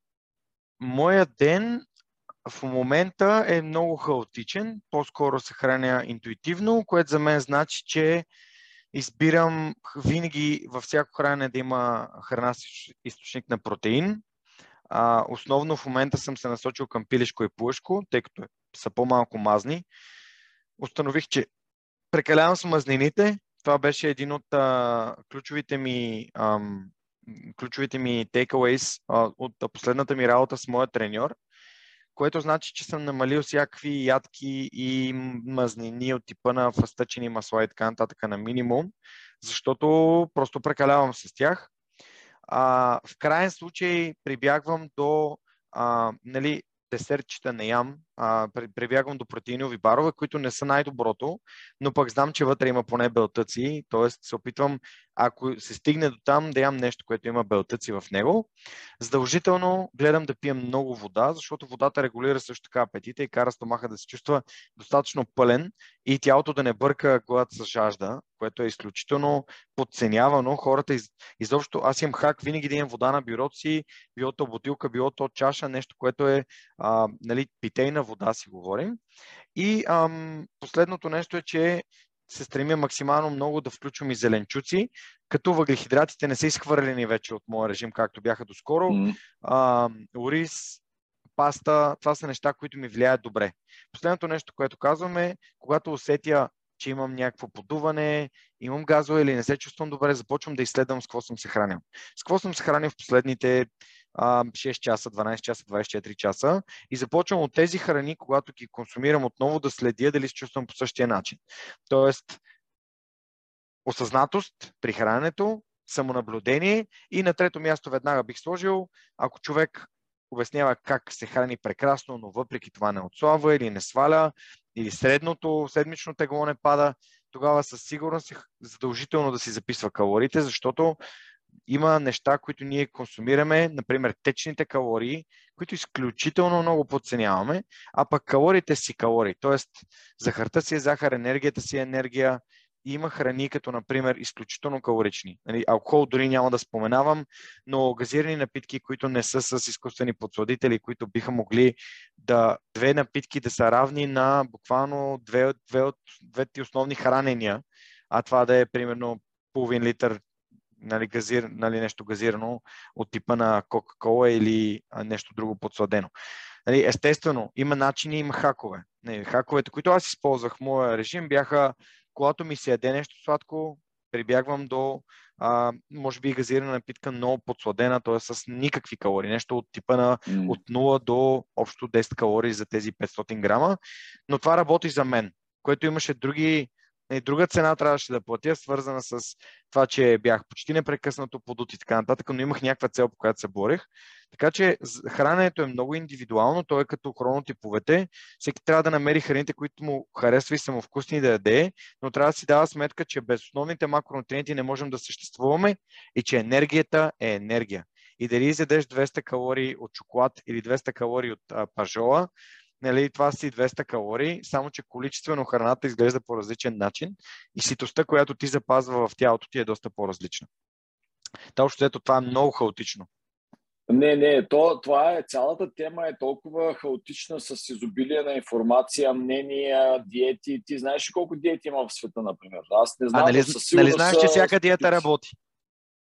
Моя ден в момента е много хаотичен. По-скоро се храня интуитивно, което за мен значи, че избирам винаги във всяко хранене да има храна с източник на протеин. А, основно в момента съм се насочил към пилешко и плъшко, тъй като са по-малко мазни. Установих, че прекалявам с мазнините. Това беше един от а, ключовите ми ам, ключовите ми takeaways а, от последната ми работа с моя треньор, което значи, че съм намалил всякакви ядки и мазнини от типа на фъстъчени масла и така нататък на минимум, защото просто прекалявам с тях. А, в крайен случай прибягвам до а, нали, десертчета не ям, а, прибягвам до протеинови барове, които не са най-доброто, но пък знам, че вътре има поне белтъци, т.е. се опитвам, ако се стигне до там, да ям нещо, което има белтъци в него. Задължително гледам да пия много вода, защото водата регулира също така апетита и кара стомаха да се чувства достатъчно пълен и тялото да не бърка глад с жажда, което е изключително подценявано. Хората из, изобщо, аз имам хак винаги да имам вода на бюрото си, било то бутилка, било то чаша, нещо, което е а, нали, питейна вода, си говорим. И ам, последното нещо е, че се стремя максимално много да включвам и зеленчуци, като въглехидратите не са изхвърлени вече от моя режим, както бяха доскоро. Mm. А, ориз, паста, това са неща, които ми влияят добре. Последното нещо, което казваме, когато усетя, че имам някакво подуване, имам газове или не се чувствам добре, започвам да изследвам с какво съм се хранил. С какво съм се хранил в последните 6 часа, 12 часа, 24 часа и започвам от тези храни, когато ги консумирам отново да следя дали се чувствам по същия начин. Тоест, осъзнатост при храненето, самонаблюдение и на трето място веднага бих сложил, ако човек обяснява как се храни прекрасно, но въпреки това не отслабва или не сваля, или средното седмично тегло не пада, тогава със сигурност е задължително да си записва калориите, защото има неща, които ние консумираме, например течните калории, които изключително много подценяваме, а пък калориите си калории. Тоест, захарта си е захар, енергията си е енергия. И има храни, като например изключително калорични. Нали, алкохол дори няма да споменавам, но газирани напитки, които не са с изкуствени подсладители, които биха могли да две напитки да са равни на буквално две, две от двете основни хранения, а това да е примерно половин литър нали, газир, нали, нещо газирано от типа на Кока-Кола или нещо друго подсладено. Нали, естествено, има начини, има хакове. Нали, хаковете, които аз използвах в моя режим, бяха, когато ми се яде нещо сладко, прибягвам до, а, може би, газирана напитка, но подсладена, т.е. с никакви калории. Нещо от типа на mm. от 0 до общо 10 калории за тези 500 грама. Но това работи за мен, което имаше други и друга цена трябваше да платя, свързана с това, че бях почти непрекъснато подут и така нататък, но имах някаква цел, по която се борех. Така че храненето е много индивидуално, то е като хронотиповете. Всеки трябва да намери храните, които му харесва и са му вкусни да яде, но трябва да си дава сметка, че без основните макронутриенти не можем да съществуваме и че енергията е енергия. И дали изядеш 200 калории от шоколад или 200 калории от а, пажола, нали, това си 200 калории, само че количествено храната изглежда по различен начин и ситостта, която ти запазва в тялото ти е доста по-различна. Точно ето това е много хаотично. Не, не, то, това е, цялата тема е толкова хаотична с изобилие на информация, мнения, диети. Ти знаеш ли колко диети има в света, например? Аз не знам. А нали, нали знаеш, че всяка диета работи?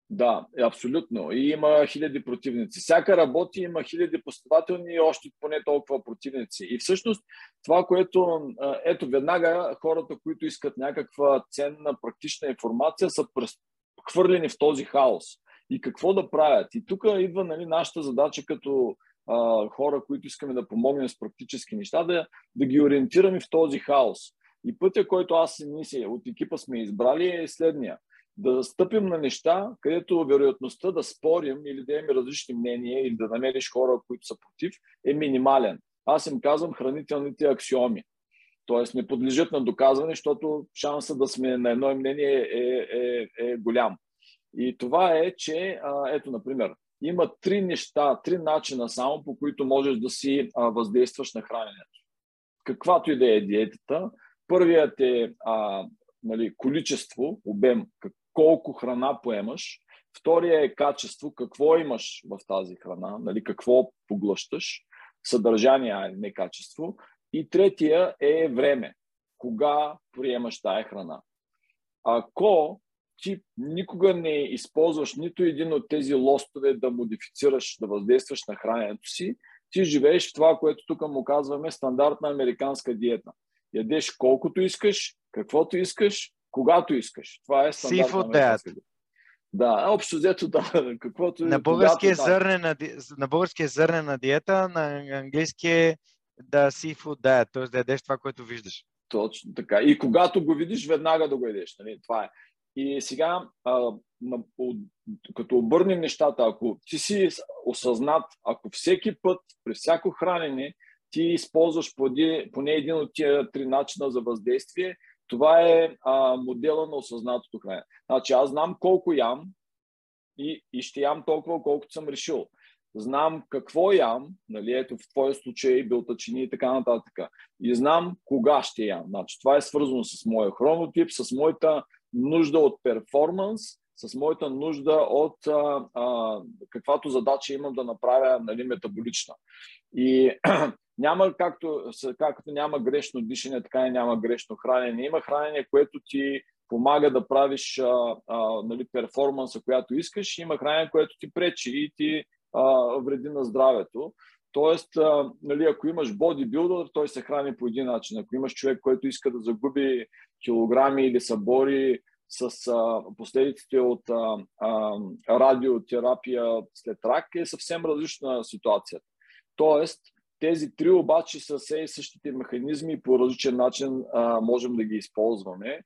Да, абсолютно. И има хиляди противници. Всяка работи има хиляди последователни и още поне толкова противници. И всъщност това, което ето веднага хората, които искат някаква ценна, практична информация, са хвърлени в този хаос. И какво да правят? И тук идва нали, нашата задача като а, хора, които искаме да помогнем с практически неща, да, да ги ориентираме в този хаос. И пътя, който аз и ние от екипа сме избрали е следния – да стъпим на неща, където вероятността да спорим или да имаме различни мнения или да намериш хора, които са против, е минимален. Аз им казвам хранителните аксиоми. Тоест не подлежат на доказване, защото шанса да сме на едно мнение е, е, е голям. И това е, че, ето, например, има три неща, три начина само, по които можеш да си въздействаш на храненето. Каквато и да е диетата, първият е а, нали, количество, обем, колко храна поемаш. Втория е качество, какво имаш в тази храна, нали, какво поглъщаш, съдържание, а не качество. И третия е време, кога приемаш тая храна. Ако ти никога не използваш нито един от тези лостове да модифицираш, да въздействаш на храненето си, ти живееш в това, което тук му казваме стандартна американска диета. Ядеш колкото искаш, каквото искаш, когато искаш. Това е стандартна. Да, общо взето да. Каквото, на, български е зърнена, на български е зърнена диета, на английски е да seafood diet, т.е. да ядеш това, което виждаш. Точно така. И когато го видиш, веднага да го ядеш. Нали? Това е. И сега, а, на, като обърнем нещата, ако ти си осъзнат, ако всеки път, при всяко хранене, ти използваш поне един от тия три начина за въздействие, това е а, модела на осъзнатото хранене. Значи аз знам колко ям и, и ще ям толкова, колкото съм решил. Знам какво ям, нали, ето в твоя случай белтачини и така нататък. И знам кога ще ям. Значи, това е свързано с моя хронотип, с моята нужда от перформанс, с моята нужда от а, а, каквато задача имам да направя нали, метаболична. И няма както, както няма грешно дишане, така и няма грешно хранене. Има хранене, което ти помага да правиш а, а, нали, перформанса, която искаш. Има хранене, което ти пречи и ти а, вреди на здравето. Тоест, а, нали, ако имаш бодибилдър, той се храни по един начин. Ако имаш човек, който иска да загуби килограми или се бори с а, последиците от а, а, радиотерапия след рак, е съвсем различна ситуацията. Тоест, тези три обаче са все и същите механизми и по различен начин а, можем да ги използваме.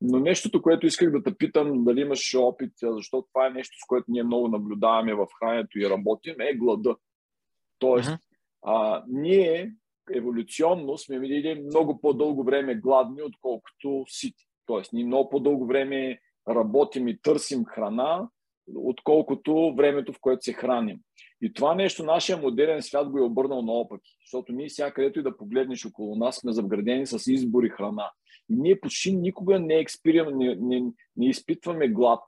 Но нещото, което исках да те питам, дали имаш опит, защото това е нещо, с което ние много наблюдаваме в храненето и работим, е глада. Тоест, uh-huh. а, ние еволюционно сме били много по-дълго време гладни, отколкото сити. Тоест, ние много по-дълго време работим и търсим храна, отколкото времето, в което се храним. И това нещо нашия модерен свят го е обърнал наопаки, защото ние сега където и да погледнеш около нас сме завградени с избори храна. И ние почти никога не, експерим, не, не, не изпитваме глад.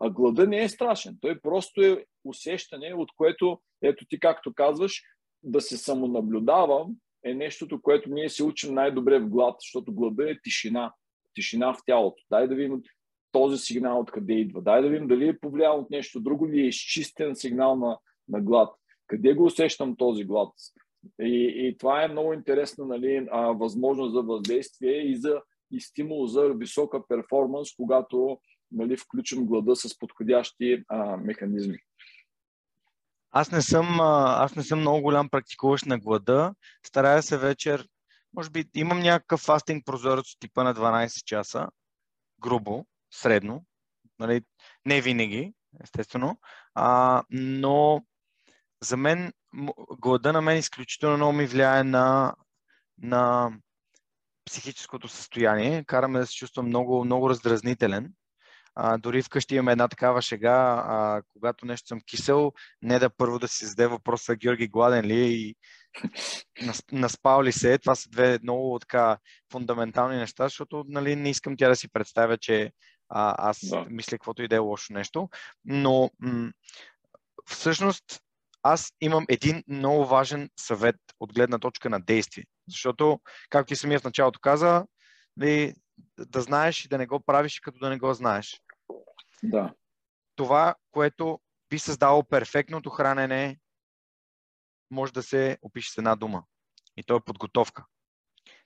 А глада не е страшен. Той просто е усещане, от което, ето ти както казваш, да се самонаблюдавам е нещото, което ние се учим най-добре в глад, защото глада е тишина. Тишина в тялото. Дай да видим този сигнал откъде идва. Дай да видим дали е повлиял от нещо друго или е изчистен сигнал на, на глад. Къде го усещам този глад? И, и това е много интересна нали, а, възможност за въздействие и, за, и стимул за висока перформанс, когато нали, включим глада с подходящи а, механизми. Аз не, съм, аз не съм много голям практикуващ на глада. Старая се вечер, може би имам някакъв фастинг прозорец от типа на 12 часа, грубо, средно. Нали, не винаги, естествено. А, но за мен глада на мен изключително много ми влияе на, на психическото състояние. Караме да се чувствам много, много раздразнителен. А, дори вкъщи имаме една такава шега, а, когато нещо съм кисел, не да първо да си зададе въпроса Георги гладен ли е и наспал ли се. Това са две много така фундаментални неща, защото нали, не искам тя да си представя, че а, аз да. мисля каквото и да е лошо нещо. Но м- всъщност аз имам един много важен съвет от гледна точка на действие. Защото, както ти самия в началото каза, ли, да знаеш и да не го правиш, като да не го знаеш. Да. Това, което би създало перфектното хранене, може да се опише с една дума. И то е подготовка.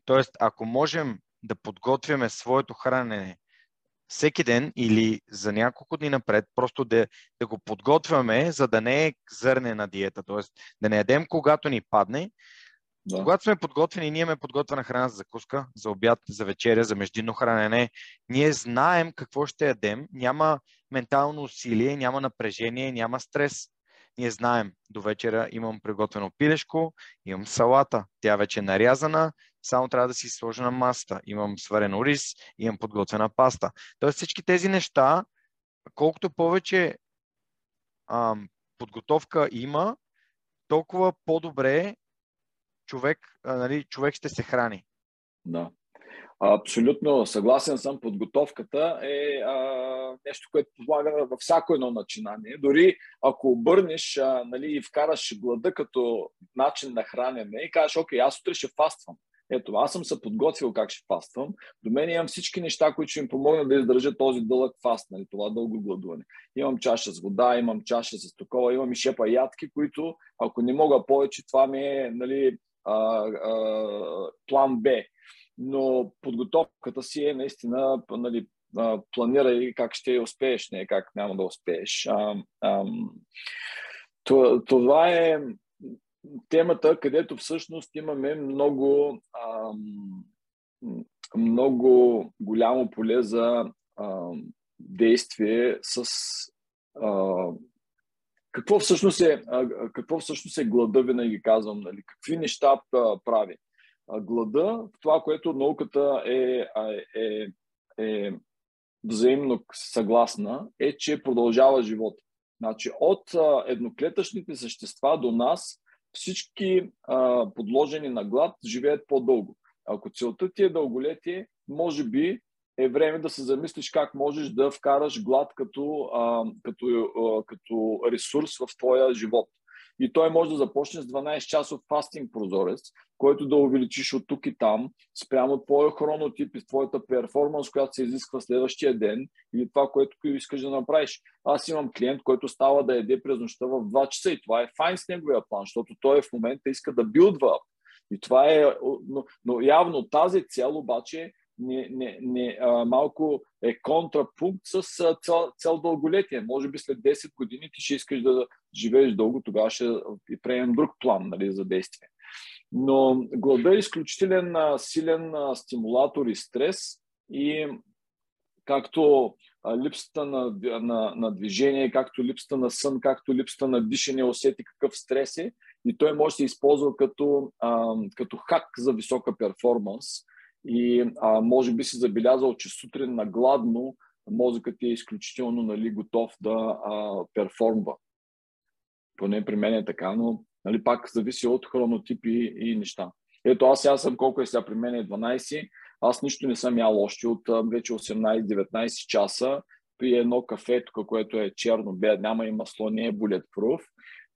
Тоест, ако можем да подготвяме своето хранене всеки ден или за няколко дни напред, просто да, да го подготвяме, за да не е зърнена диета, т.е. да не ядем когато ни падне. Да. Когато сме подготвени, ние имаме подготвена храна за закуска, за обяд, за вечеря, за междинно хранене. Ние знаем какво ще ядем, няма ментално усилие, няма напрежение, няма стрес. Ние знаем, до вечера имам приготвено пилешко, имам салата, тя вече е нарязана, само трябва да си сложа на масата. Имам сварено рис, имам подготвена паста. Тоест всички тези неща, колкото повече ам, подготовка има, толкова по-добре човек, а, нали, човек ще се храни. Да. Абсолютно съгласен съм. Подготовката е а, нещо, което помага във всяко едно начинание. Дори ако обърнеш а, нали, и вкараш глада като начин на хранене и кажеш, окей, аз утре ще фаствам. Ето, аз съм се подготвил как ще фаствам. До мен имам всички неща, които ще им помогнат да издържа този дълъг фаст, нали, това дълго гладуване. Имам чаша с вода, имам чаша с такова, имам и шепа ядки, които, ако не мога повече, това ми е нали, а, а, план Б но подготовката си е наистина нали, планирай как ще успееш, не как няма да успееш. А, а, това е темата, където всъщност имаме много, а, много голямо поле за а, действие с а, какво всъщност е, а, какво всъщност е глада, винаги казвам, нали? какви неща прави глада, това, което науката е, е, е взаимно съгласна, е, че продължава живота. Значи, от едноклетъчните същества до нас всички а, подложени на глад живеят по-дълго. Ако целта ти е дълголетие, може би е време да се замислиш как можеш да вкараш глад като, а, като, а, като ресурс в твоя живот и той може да започне с 12 часов фастинг прозорец, който да увеличиш от тук и там, спрямо твоя хронотип и твоята перформанс, която се изисква следващия ден или това, което искаш да направиш. Аз имам клиент, който става да еде през нощта в 2 часа и това е файн с неговия план, защото той в момента иска да билдва. И това е, но, но явно тази цел обаче не, не, не, а, малко е контрапункт с цел, цел дълголетие. Може би след 10 години ти ще искаш да живееш дълго, тогава ще приемем друг план нали, за действие. Но глада е изключителен силен стимулатор и стрес и както липсата на, на, на движение, както липсата на сън, както липсата на дишане, усети какъв стрес е и той може да се използва като, а, като хак за висока перформанс и а, може би си забелязал, че сутрин на гладно мозъкът е изключително нали, готов да а, перформва. Поне при мен е така, но нали, пак зависи от хронотипи и неща. Ето аз сега съм, колко е сега при мен е 12, аз нищо не съм ял още от вече 18-19 часа при едно кафе, тук, което е черно, бе, няма и масло, не е bulletproof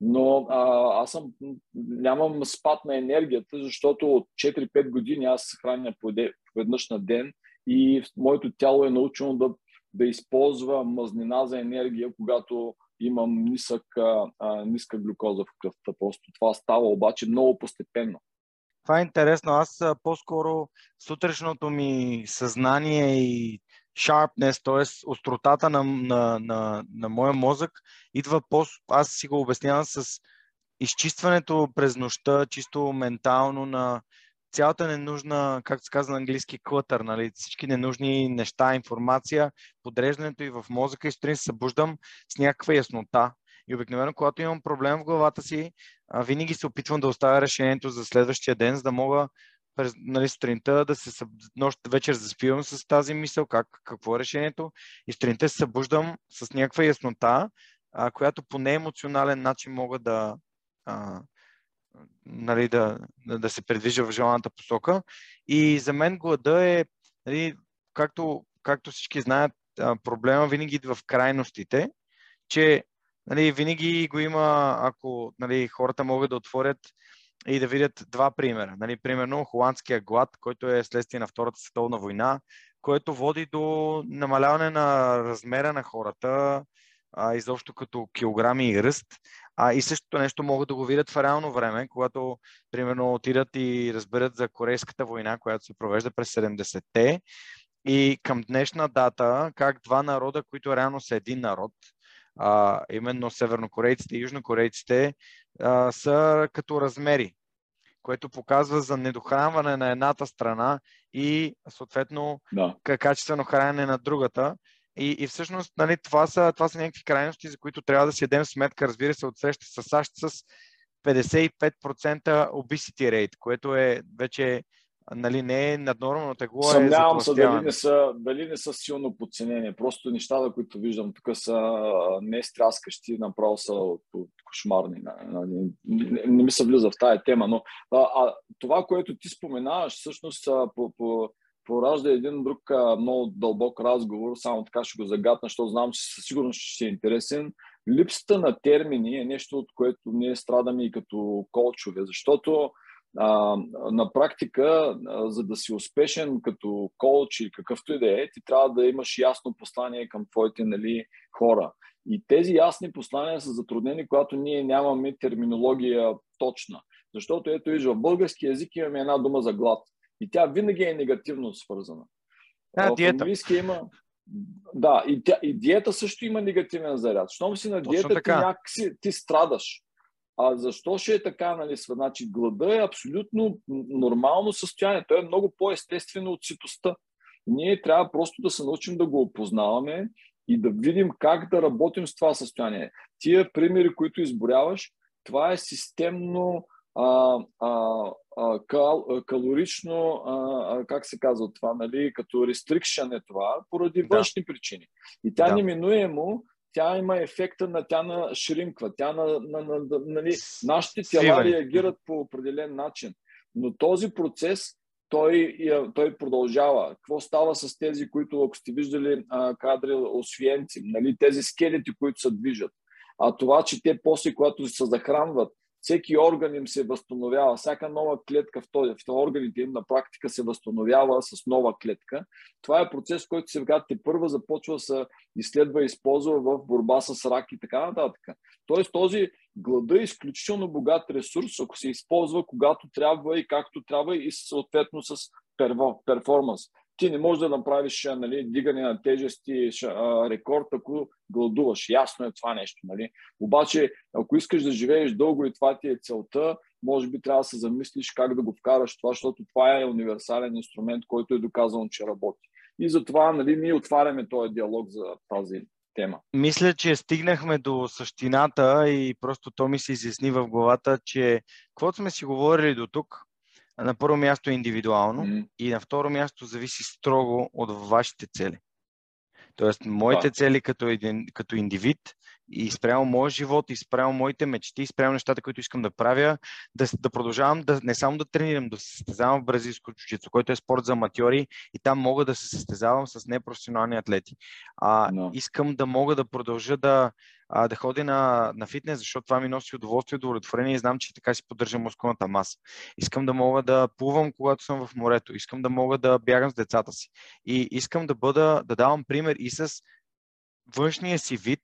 но а, аз съм, нямам спад на енергията, защото от 4-5 години аз се храня веднъж на ден и моето тяло е научено да, да използва мазнина за енергия, когато имам нисък, а, ниска глюкоза в кръвта. Просто това става обаче много постепенно. Това е интересно. Аз по-скоро сутрешното ми съзнание и sharpness, т.е. остротата на, на, на, на моя мозък, идва по... Аз си го обяснявам с изчистването през нощта, чисто ментално на цялата ненужна, както се казва на английски, клътър, нали? всички ненужни неща, информация, подреждането и в мозъка и сутрин се събуждам с някаква яснота. И обикновено, когато имам проблем в главата си, винаги се опитвам да оставя решението за следващия ден, за да мога през нали, сутринта да се съб... нощ вечер заспивам с тази мисъл, как, какво е решението и сутринта се събуждам с някаква яснота, а, която по неемоционален начин мога да, а, нали, да, да, да се предвижа в желаната посока. И за мен глада е, нали, както, както всички знаят, проблема винаги идва в крайностите, че нали, винаги го има, ако нали, хората могат да отворят и да видят два примера. Нали, примерно холандския глад, който е следствие на Втората световна война, което води до намаляване на размера на хората, а, изобщо като килограми и ръст. А, и същото нещо могат да го видят в реално време, когато, примерно, отидат и разберат за Корейската война, която се провежда през 70-те. И към днешна дата, как два народа, които реално са един народ, а, именно севернокорейците и южнокорейците, а, са като размери, което показва за недохранване на едната страна и съответно да. качествено хранене на другата. И, и всъщност нали, това, са, това са някакви крайности, за които трябва да си дадем сметка, разбира се, от среща с САЩ с 55% obesity rate, което е вече нали, не е наднормално тегло. е Съмнявам се дали не, са, дали не са силно подценени. Просто нещата, които виждам тук са не стряскащи, направо са от, от кошмарни. Не, не, не ми се влиза в тая тема, но а, а, това, което ти споменаваш, всъщност по, по, поражда един друг а, много дълбок разговор, само така ще го загадна, защото знам, че със сигурност ще е интересен. Липсата на термини е нещо, от което ние страдаме и като колчове, защото а, на практика, а, за да си успешен като коуч и какъвто и да е, ти трябва да имаш ясно послание към твоите нали, хора. И тези ясни послания са затруднени, когато ние нямаме терминология точна. Защото ето виж, в български язик имаме една дума за глад. И тя винаги е негативно свързана. А, в диета. английски има... Да, и, тя, и диета също има негативен заряд. Щом си на диета, ти някакси ти страдаш. А защо ще е така, нали? Значи, глада е абсолютно нормално състояние. То е много по-естествено от ситостта. Ние трябва просто да се научим да го опознаваме и да видим как да работим с това състояние. Тия примери, които изборяваш, това е системно а, а, а, кал, калорично, а, как се казва това, нали, като restriction е това, поради външни да. причини. И тя да. неминуемо тя има ефекта на тя на шринква, тя на, на, на, на нали, нашите тела реагират по определен начин. Но този процес той, той продължава. Какво става с тези, които, ако сте виждали а, кадри освиенци, нали, тези скелети, които се движат? А това, че те после, когато се захранват, всеки орган им се възстановява, всяка нова клетка в, този, в органите им на практика се възстановява с нова клетка. Това е процес, който сега те първа започва да се изследва и използва в борба с рак и така нататък. Тоест този глада е изключително богат ресурс, ако се използва когато трябва и както трябва и съответно с перформанс ти не можеш да направиш нали, дигане на тежести рекорд, ако гладуваш. Ясно е това нещо. Нали? Обаче, ако искаш да живееш дълго и това ти е целта, може би трябва да се замислиш как да го вкараш това, защото това е универсален инструмент, който е доказан, че работи. И затова нали, ние отваряме този диалог за тази тема. Мисля, че стигнахме до същината и просто то ми се изясни в главата, че каквото сме си говорили до тук, на първо място е индивидуално mm-hmm. и на второ място зависи строго от вашите цели. Тоест, моите да. цели като, един, като индивид и спрямо моя живот, и спрямо моите мечти, и спрямо нещата, които искам да правя, да, да продължавам да не само да тренирам, да се състезавам в бразилско чучицо, който е спорт за аматьори и там мога да се състезавам с непрофесионални атлети. А, no. Искам да мога да продължа да, а, да ходя на, на фитнес, защото това ми носи удоволствие удовлетворение и знам, че така си поддържам мускулната маса. Искам да мога да плувам, когато съм в морето. Искам да мога да бягам с децата си. И искам да бъда, да давам пример и с външния си вид,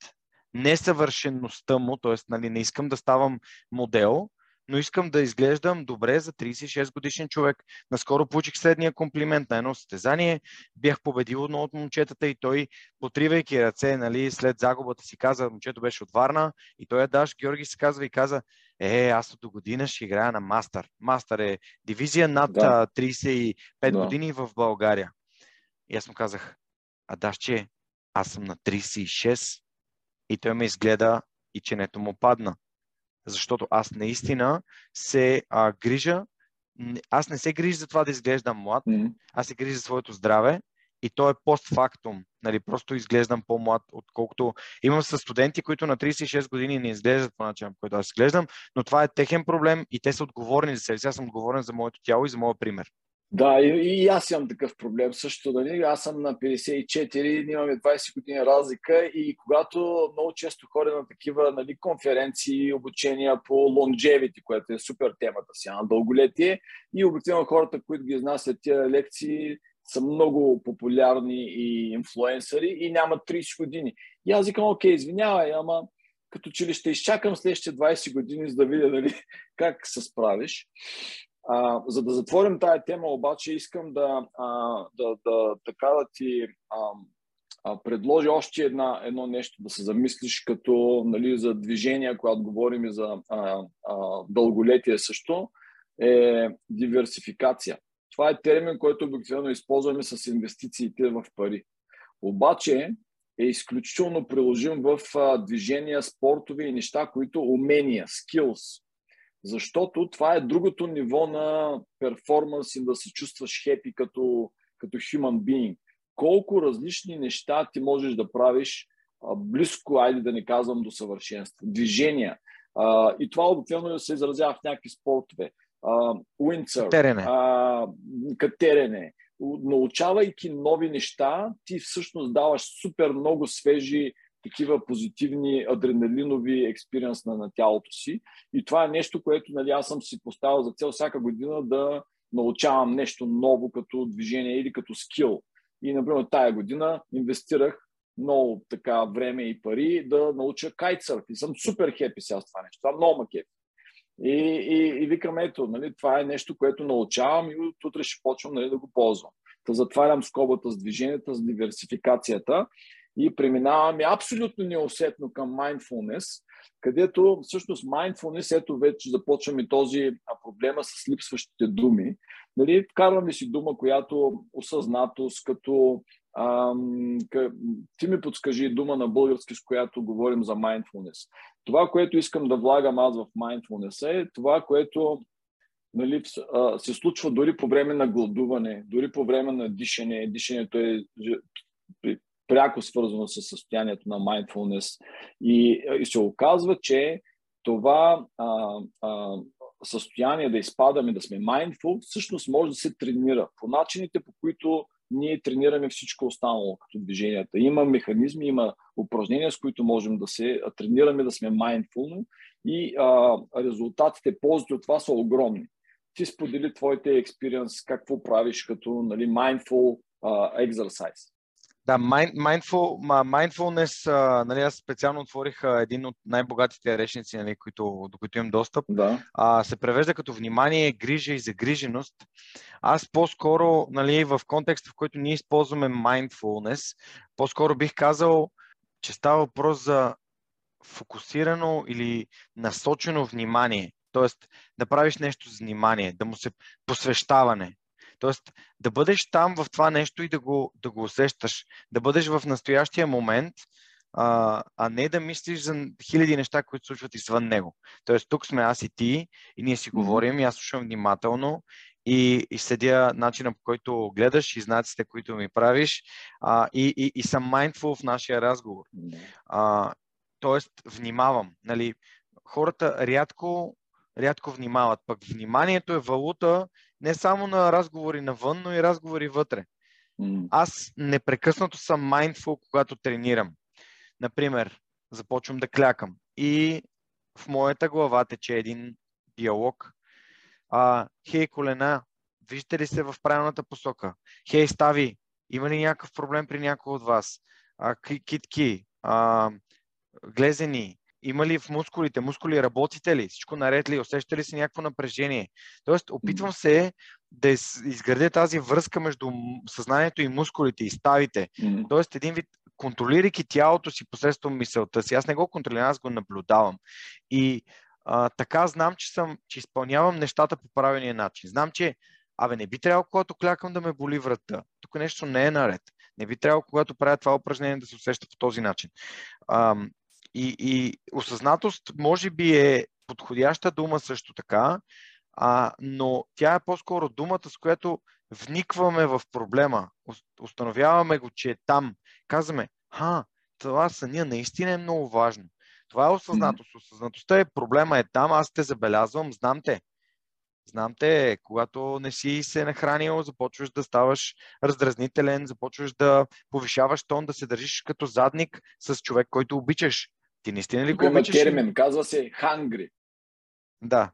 несъвършеността му, т.е. Нали, не искам да ставам модел, но искам да изглеждам добре за 36 годишен човек. Наскоро получих следния комплимент на едно състезание. Бях победил едно от момчетата и той, потривайки ръце, нали, след загубата си каза, момчето беше от Варна и той е Даш Георги се казва и каза, е, аз до година ще играя на Мастър. Мастър е дивизия над да. 35 да. години в България. И аз му казах, а Дашче, аз съм на 36 и той ме изгледа и ченето му падна. Защото аз наистина се а, грижа, аз не се грижа за това да изглеждам млад, mm-hmm. аз се грижа за своето здраве и то е постфактум. Нали, просто изглеждам по-млад, отколкото имам с студенти, които на 36 години не изглеждат по начин, по който аз изглеждам, но това е техен проблем и те са отговорни за себе си. Аз съм отговорен за моето тяло и за моят пример. Да, и, и аз имам такъв проблем също. Нали? Аз съм на 54, имаме 20 години разлика и когато много често ходя на такива нали, конференции, обучения по longevity, което е супер темата си на дълголетие и обикновено хората, които ги изнасят тия лекции, са много популярни и инфлуенсъри и нямат 30 години. И аз викам, окей, извинявай, ама като че ли ще изчакам следващите 20 години, за да видя нали, как се справиш. А, за да затворим тая тема, обаче, искам да, а, да, да, така да ти а, а, предложа още една, едно нещо да се замислиш като нали, за движение, когато говорим и за а, а, дълголетие също, е диверсификация. Това е термин, който обикновено използваме с инвестициите в пари. Обаче е изключително приложим в а, движения, спортове и неща, които умения, skills, Защото това е другото ниво на перформанс и да се чувстваш хепи като, като human being. Колко различни неща ти можеш да правиш а, близко, айде да не казвам до съвършенство. Движения. А, и това обикновено се изразява в някакви спортове. Уинцър, катерене. катерене. Научавайки нови неща, ти всъщност даваш супер много свежи такива позитивни адреналинови експириенс на, на тялото си. И това е нещо, което нали, аз съм си поставил за цел всяка година да научавам нещо ново като движение или като скил. И, например, тая година инвестирах много така време и пари да науча кайтсърф. И съм супер хепи сега с това нещо. Това много ме хепи. И, и, и викам, ето, нали, това е нещо, което научавам и от утре ще почвам нали, да го ползвам. Та затварям скобата с движенията, с диверсификацията и преминаваме абсолютно неусетно към mindfulness, където всъщност mindfulness, ето вече започваме този проблема с липсващите думи. Нали, вкарваме си дума, която осъзнатост, като ам, къ... ти ми подскажи дума на български, с която говорим за mindfulness. Това, което искам да влагам аз в mindfulness е това, което нали, се случва дори по време на гладуване, дори по време на дишане. Дишането е пряко свързано с състоянието на mindfulness. И, и се оказва, че това а, а, състояние да изпадаме, да сме mindful, всъщност може да се тренира по начините, по които ние тренираме всичко останало като движенията. Има механизми, има упражнения, с които можем да се тренираме да сме mindful и а, резултатите, ползите от това са огромни. Ти сподели твоите експириенс, какво правиш като нали, mindful uh, exercise. Да, mindful, mindfulness, нали, аз специално отворих един от най-богатите речници, нали, които, до които имам достъп. Да. А, се превежда като внимание, грижа и загриженост. Аз по-скоро, нали, в контекста, в който ние използваме mindfulness, по-скоро бих казал, че става въпрос за фокусирано или насочено внимание. Тоест да правиш нещо с внимание, да му се посвещаване. Тоест, да бъдеш там в това нещо и да го, да го усещаш. Да бъдеш в настоящия момент, а, а не да мислиш за хиляди неща, които случват извън него. Тоест, тук сме аз и ти, и ние си говорим, и аз слушам внимателно, и, и следя начина по който гледаш и знаците, които ми правиш, а, и, и, и съм mindful в нашия разговор. А, тоест, внимавам. Нали, хората рядко, рядко внимават. Пък вниманието е валута не само на разговори навън, но и разговори вътре. Аз непрекъснато съм mindful, когато тренирам. Например, започвам да клякам и в моята глава тече един диалог. А, хей, колена, виждате ли се в правилната посока? Хей, стави, има ли някакъв проблем при някой от вас? А, китки, а, глезени, има ли в мускулите? Мускули работите ли? Всичко наред ли? Усещате ли си някакво напрежение? Тоест, опитвам се да изградя тази връзка между съзнанието и мускулите и ставите. Тоест, един вид, контролирайки тялото си посредством мисълта си. Аз не го контролирам, аз го наблюдавам. И а, така знам, че, съм, че изпълнявам нещата по правилния начин. Знам, че Абе, не би трябвало, когато клякам да ме боли врата. Тук нещо не е наред. Не би трябвало, когато правя това упражнение, да се усеща по този начин. А, и, и осъзнатост може би е подходяща дума също така, а, но тя е по-скоро думата, с която вникваме в проблема, установяваме го, че е там. Казваме, ха, това съня наистина е много важно. Това е осъзнатост. Осъзнатостта е проблема е там, аз те забелязвам, знам те. Знам те, когато не си се нахранил, започваш да ставаш раздразнителен, започваш да повишаваш тон, да се държиш като задник с човек, който обичаш. Ти наистина ли го има термин, казва се hungry. Да.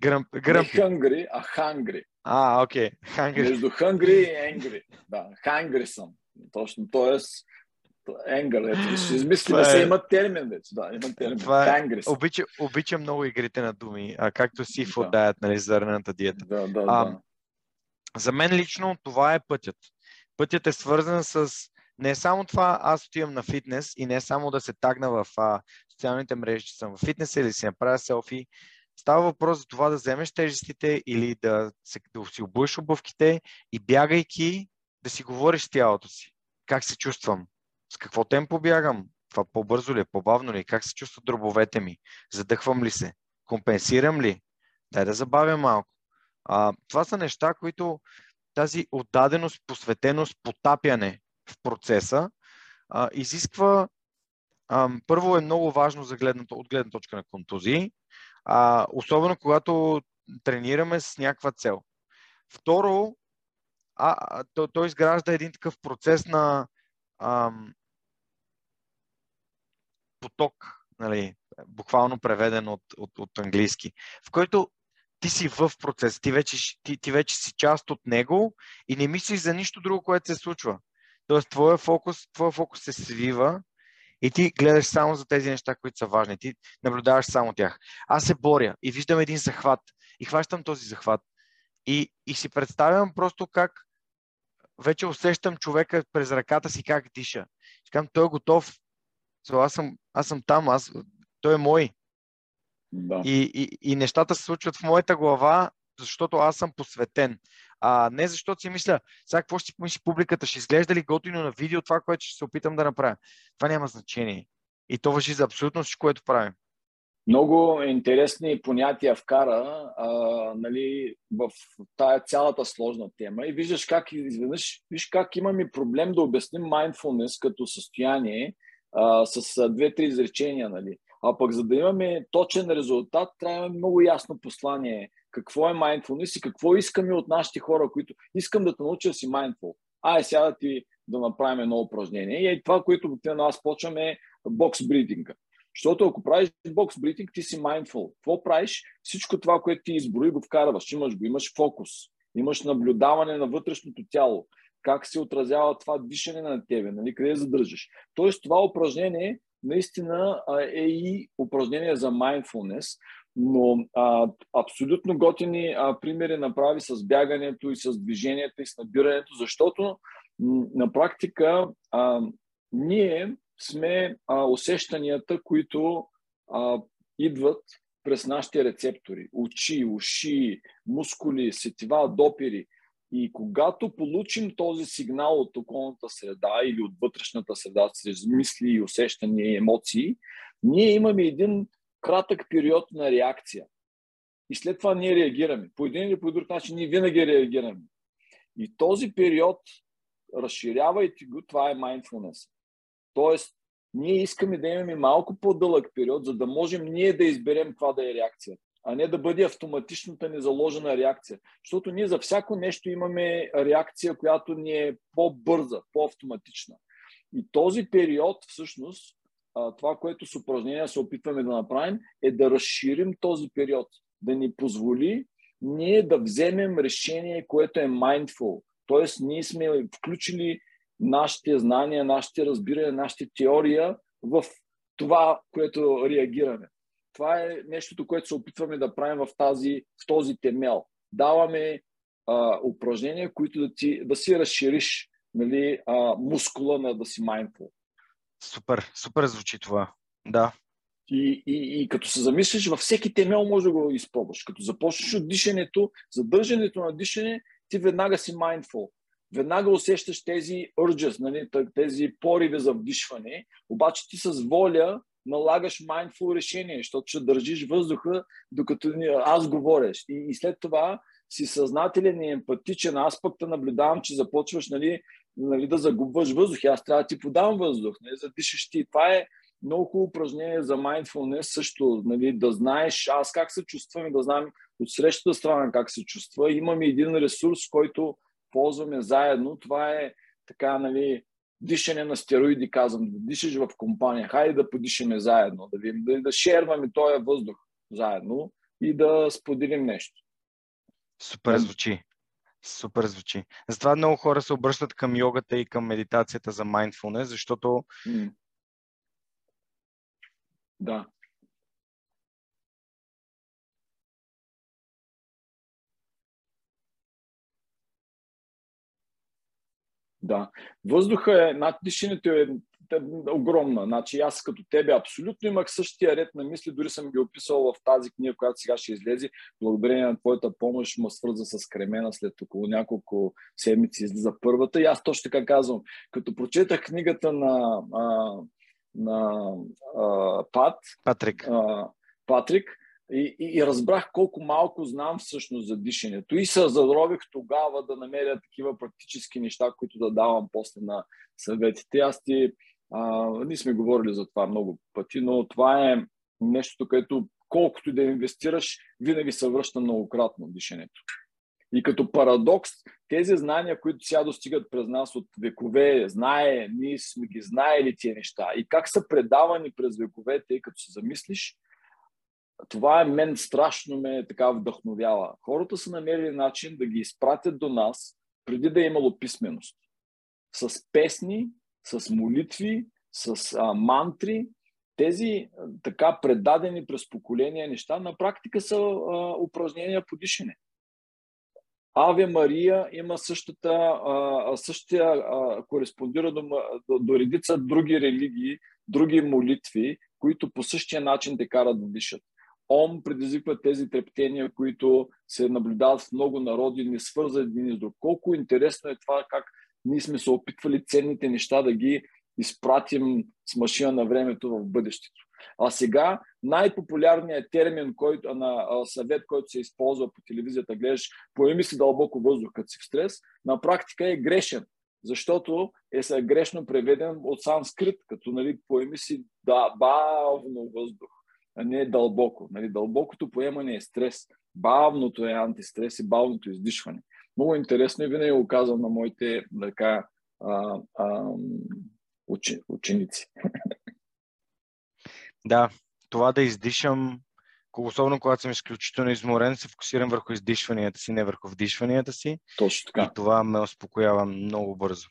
Гръм, гръм. Не hungry, а hungry. А, окей. Okay. Hungry. Между hungry и angry. Да, hungry съм. Точно, т.е. Енгър, ето, ще измисли да се е- има термин вече. Да, има термин. Това е... Обичам, обичам много игрите на думи, а, както seafood да. diet, нали, зърнената диета. Да, да, а, да. За мен лично това е пътят. Пътят е свързан с не е само това, аз отивам на фитнес и не е само да се тагна в а, социалните мрежи, че съм в фитнес или си направя селфи. Става въпрос за това да вземеш тежестите или да, се, да си обуеш обувките и бягайки да си говориш с тялото си. Как се чувствам? С какво темпо бягам? Това по-бързо ли е, по-бавно ли? Как се чувстват дробовете ми? Задъхвам ли се? Компенсирам ли? дай да забавя малко. А, това са неща, които тази отдаденост, посветеност, потапяне в процеса а, изисква а, първо е много важно за гледната, от гледна точка на контузии, а, особено когато тренираме с някаква цел. Второ, а, то, то изгражда един такъв процес на ам, поток, нали, буквално преведен от, от, от английски, в който ти си в процес, ти вече, ти, ти вече си част от него и не мислиш за нищо друго, което се случва. Тоест, твоя фокус, твоя фокус се свива и ти гледаш само за тези неща, които са важни. Ти наблюдаваш само тях. Аз се боря и виждам един захват и хващам този захват. И, и си представям просто как вече усещам човека през ръката си как диша. Казвам, той е готов. Аз, съм, аз съм там, аз, той е мой. Да. И, и, и нещата се случват в моята глава, защото аз съм посветен. А не защото си мисля, сега какво ще помисли публиката, ще изглежда ли готино на видео това, което ще се опитам да направя. Това няма значение. И то въжи за абсолютно всичко, което правим. Много интересни понятия вкара а, нали, в тая цялата сложна тема и виждаш как изведнъж, виж как имаме проблем да обясним mindfulness като състояние а, с две-три изречения. Нали. А пък за да имаме точен резултат, трябва да имаме много ясно послание какво е mindfulness и какво искаме от нашите хора, които искам да те науча си mindful. Ай, сега да ти да направим едно упражнение. И това, което на аз почваме е бокс бридинга. Защото ако правиш бокс бритинг, ти си mindful. Какво правиш? Всичко това, което ти изброи, го вкарваш. Имаш го, имаш фокус, имаш наблюдаване на вътрешното тяло, как се отразява това дишане на тебе, нали, къде задържаш. Тоест това упражнение наистина е и упражнение за mindfulness, но а, абсолютно готини а, примери направи с бягането и с движението и с набирането, защото на практика а, ние сме а, усещанията, които а, идват през нашите рецептори. Очи, уши, мускули, сетива, допири. И когато получим този сигнал от околната среда или от вътрешната среда, чрез мисли, усещания и емоции, ние имаме един кратък период на реакция. И след това ние реагираме. По един или по друг начин ние винаги реагираме. И този период, разширявайте го, това е mindfulness. Тоест, ние искаме да имаме малко по-дълъг период, за да можем ние да изберем каква да е реакция, а не да бъде автоматичната ни заложена реакция. Защото ние за всяко нещо имаме реакция, която ни е по-бърза, по-автоматична. И този период, всъщност, това, което с упражнения се опитваме да направим, е да разширим този период, да ни позволи ние да вземем решение, което е mindful. Тоест, ние сме включили нашите знания, нашите разбирания, нашите теория в това, което реагираме. Това е нещото, което се опитваме да правим в, тази, в този темел. Даваме а, упражнения, които да, ти, да си разшириш нали, а, мускула на да си mindful. Супер, супер звучи това. Да. И, и, и като се замислиш, във всеки темел може да го изпробваш. Като започнеш от дишането, задържането на дишане, ти веднага си mindful веднага усещаш тези urges, нали, тези пориви за вдишване, обаче ти с воля налагаш mindful решение, защото ще държиш въздуха, докато аз говориш. И, и след това си съзнателен и емпатичен. Аз пък те наблюдавам, че започваш нали, нали, да загубваш въздух. Аз трябва да ти подам въздух, нали, за дишаш ти. Това е много хубаво упражнение за mindfulness също, нали, да знаеш аз как се чувствам и да знам от срещата страна как се чувства. Имаме един ресурс, който ползваме заедно, това е така, нали, дишане на стероиди, казвам, да дишаш в компания, хайде да подишаме заедно, да, видим, да, да шерваме този въздух заедно и да споделим нещо. Супер звучи. Супер звучи. Затова много хора се обръщат към йогата и към медитацията за mindfulness, защото. Да. Да. Въздуха е, над дишането е, е огромна. Значи аз като тебе абсолютно имах същия ред на мисли, дори съм ги описал в тази книга, която сега ще излезе. Благодарение на твоята помощ ме свърза с Кремена след около няколко седмици излиза първата. И аз точно така казвам. Като прочетах книгата на, а, на а, Пат, Патрик. А, Патрик, и, и, и разбрах колко малко знам всъщност за дишането. И се зарових тогава да намеря такива практически неща, които да давам после на съветите. Аз ти, а, ние сме говорили за това много пъти, но това е нещо, което колкото да инвестираш, винаги се връща многократно дишането. И като парадокс, тези знания, които сега достигат през нас от векове, знае, ние сме ги знаели тия неща и как са предавани през вековете, и като се замислиш, това е мен страшно ме така вдъхновява. Хората са намерили начин да ги изпратят до нас, преди да е имало писменост. С песни, с молитви, с а, мантри. Тези така предадени през поколения неща на практика са а, упражнения по дишане. Аве Мария има същата, а, същия, а, кореспондира до, до, до редица други религии, други молитви, които по същия начин те карат да дишат. Ом предизвиква тези трептения, които се наблюдават в много народи, не свързат един с друг. Колко интересно е това, как ние сме се опитвали ценните неща да ги изпратим с машина на времето в бъдещето. А сега най-популярният термин който, на съвет, който се използва по телевизията, гледаш, поеми си дълбоко въздух, като си в стрес, на практика е грешен, защото е грешно преведен от санскрит, като нали, поеми си да, бавно въздух, а не дълбоко. Нали, дълбокото поемане е стрес, бавното е антистрес и бавното издишване. Много интересно и винаги го казвам на моите така, а, а, ученици. Да, това да издишам, особено когато съм изключително изморен, се фокусирам върху издишванията си, не върху вдишванията си. Точно така. И това ме успокоява много бързо.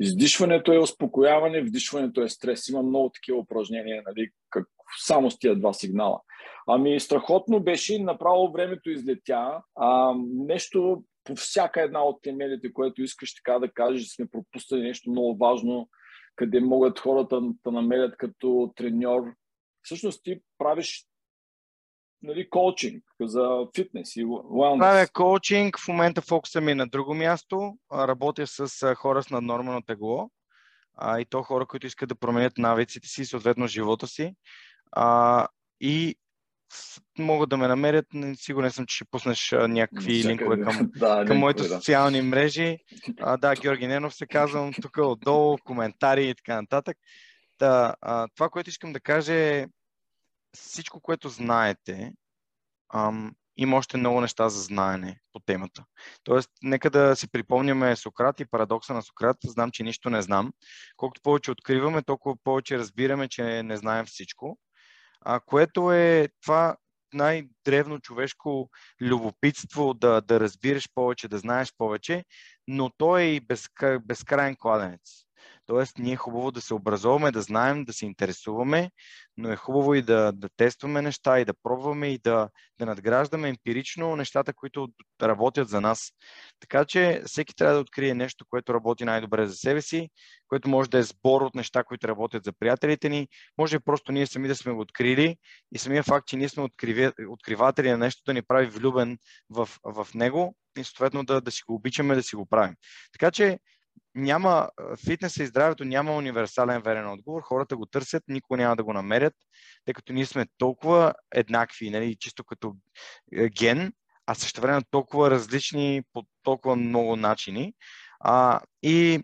Издишването е успокояване, вдишването е стрес. Има много такива упражнения, нали, как, само с тия два сигнала. Ами страхотно беше, направо времето излетя. А, нещо по всяка една от темелите, което искаш така да кажеш, сме пропуснали нещо много важно, къде могат хората да намерят като треньор. Всъщност ти правиш нали, коучинг за фитнес и wellness. Правя коучинг, в момента фокуса ми е на друго място. Работя с хора с наднормално тегло а, и то хора, които искат да променят навиците си, съответно живота си. А, и могат да ме намерят. Сигурен съм, че ще пуснеш някакви Всяка, линкове към, да, към моите да. социални мрежи. А, да, Георги Ненов се казвам тук отдолу, коментари и така нататък. Да, а, това, което искам да кажа е всичко, което знаете, ам, има още много неща за знаене по темата. Тоест, нека да си припомняме Сократ и парадокса на Сократ. Знам, че нищо не знам. Колкото повече откриваме, толкова повече разбираме, че не знаем всичко а, което е това най-древно човешко любопитство да, да разбираш повече, да знаеш повече, но то е и безкрайен кладенец. Тоест, ние е хубаво да се образуваме, да знаем, да се интересуваме, но е хубаво и да, да тестваме неща и да пробваме и да, да надграждаме емпирично нещата, които работят за нас. Така че всеки трябва да открие нещо, което работи най-добре за себе си, което може да е сбор от неща, които работят за приятелите ни. Може просто ние сами да сме го открили и самия факт, че ние сме откриватели на нещо, да ни прави влюбен в, в него и съответно да, да си го обичаме, да си го правим. Така че няма, фитнеса и здравето няма универсален верен отговор. Хората го търсят, никога няма да го намерят, тъй като ние сме толкова еднакви, нали, чисто като е, ген, а също време толкова различни по толкова много начини. А, и,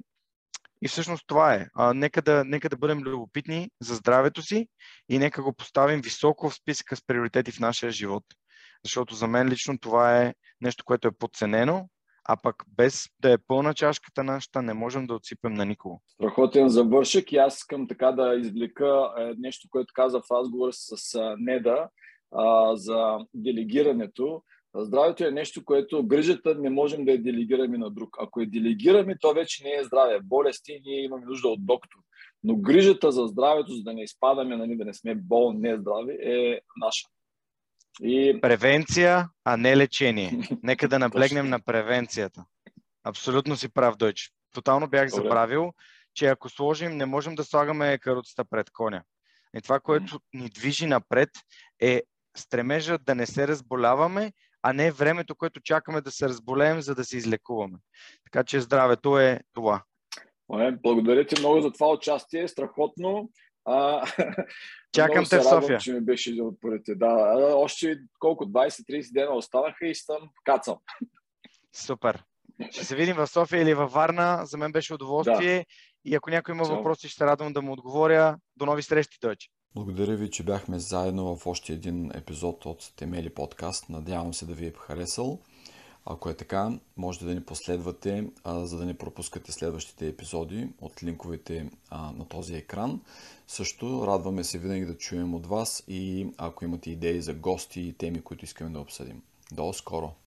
и всъщност това е. А, нека, да, нека да бъдем любопитни за здравето си и нека го поставим високо в списъка с приоритети в нашия живот. Защото за мен лично това е нещо, което е подценено а пък без да е пълна чашката нашата, не можем да отсипем на никого. Страхотен завършък и аз искам така да извлека е, нещо, което каза в разговор с Неда а, за делегирането. Здравето е нещо, което грижата не можем да я делегираме на друг. Ако я делегираме, то вече не е здраве. Болести, ние имаме нужда от доктор. Но грижата за здравето, за да не изпадаме, нали, да не сме болни, не здрави, е наша. И... Превенция, а не лечение. Нека да наблегнем на превенцията. Абсолютно си прав, Дойч. Тотално бях Добре. забравил, че ако сложим, не можем да слагаме каруцата пред коня. И това, което ни движи напред е стремежа да не се разболяваме, а не времето, което чакаме да се разболеем, за да се излекуваме. Така че здравето е това. Благодаря ти много за това участие. Страхотно. А, Чакам те в радвам, София. че ми беше един от първите. Да, още колко? 20-30 дена останаха и съм кацам. Супер. Ще се видим в София или във Варна. За мен беше удоволствие. Да. И ако някой има Чао. въпроси, ще се радвам да му отговоря. До нови срещи, Дойче. Благодаря ви, че бяхме заедно в още един епизод от Темели подкаст. Надявам се да ви е харесал. Ако е така, можете да ни последвате, а, за да не пропускате следващите епизоди от линковете а, на този екран. Също радваме се винаги да чуем от вас и ако имате идеи за гости и теми, които искаме да обсъдим. До скоро!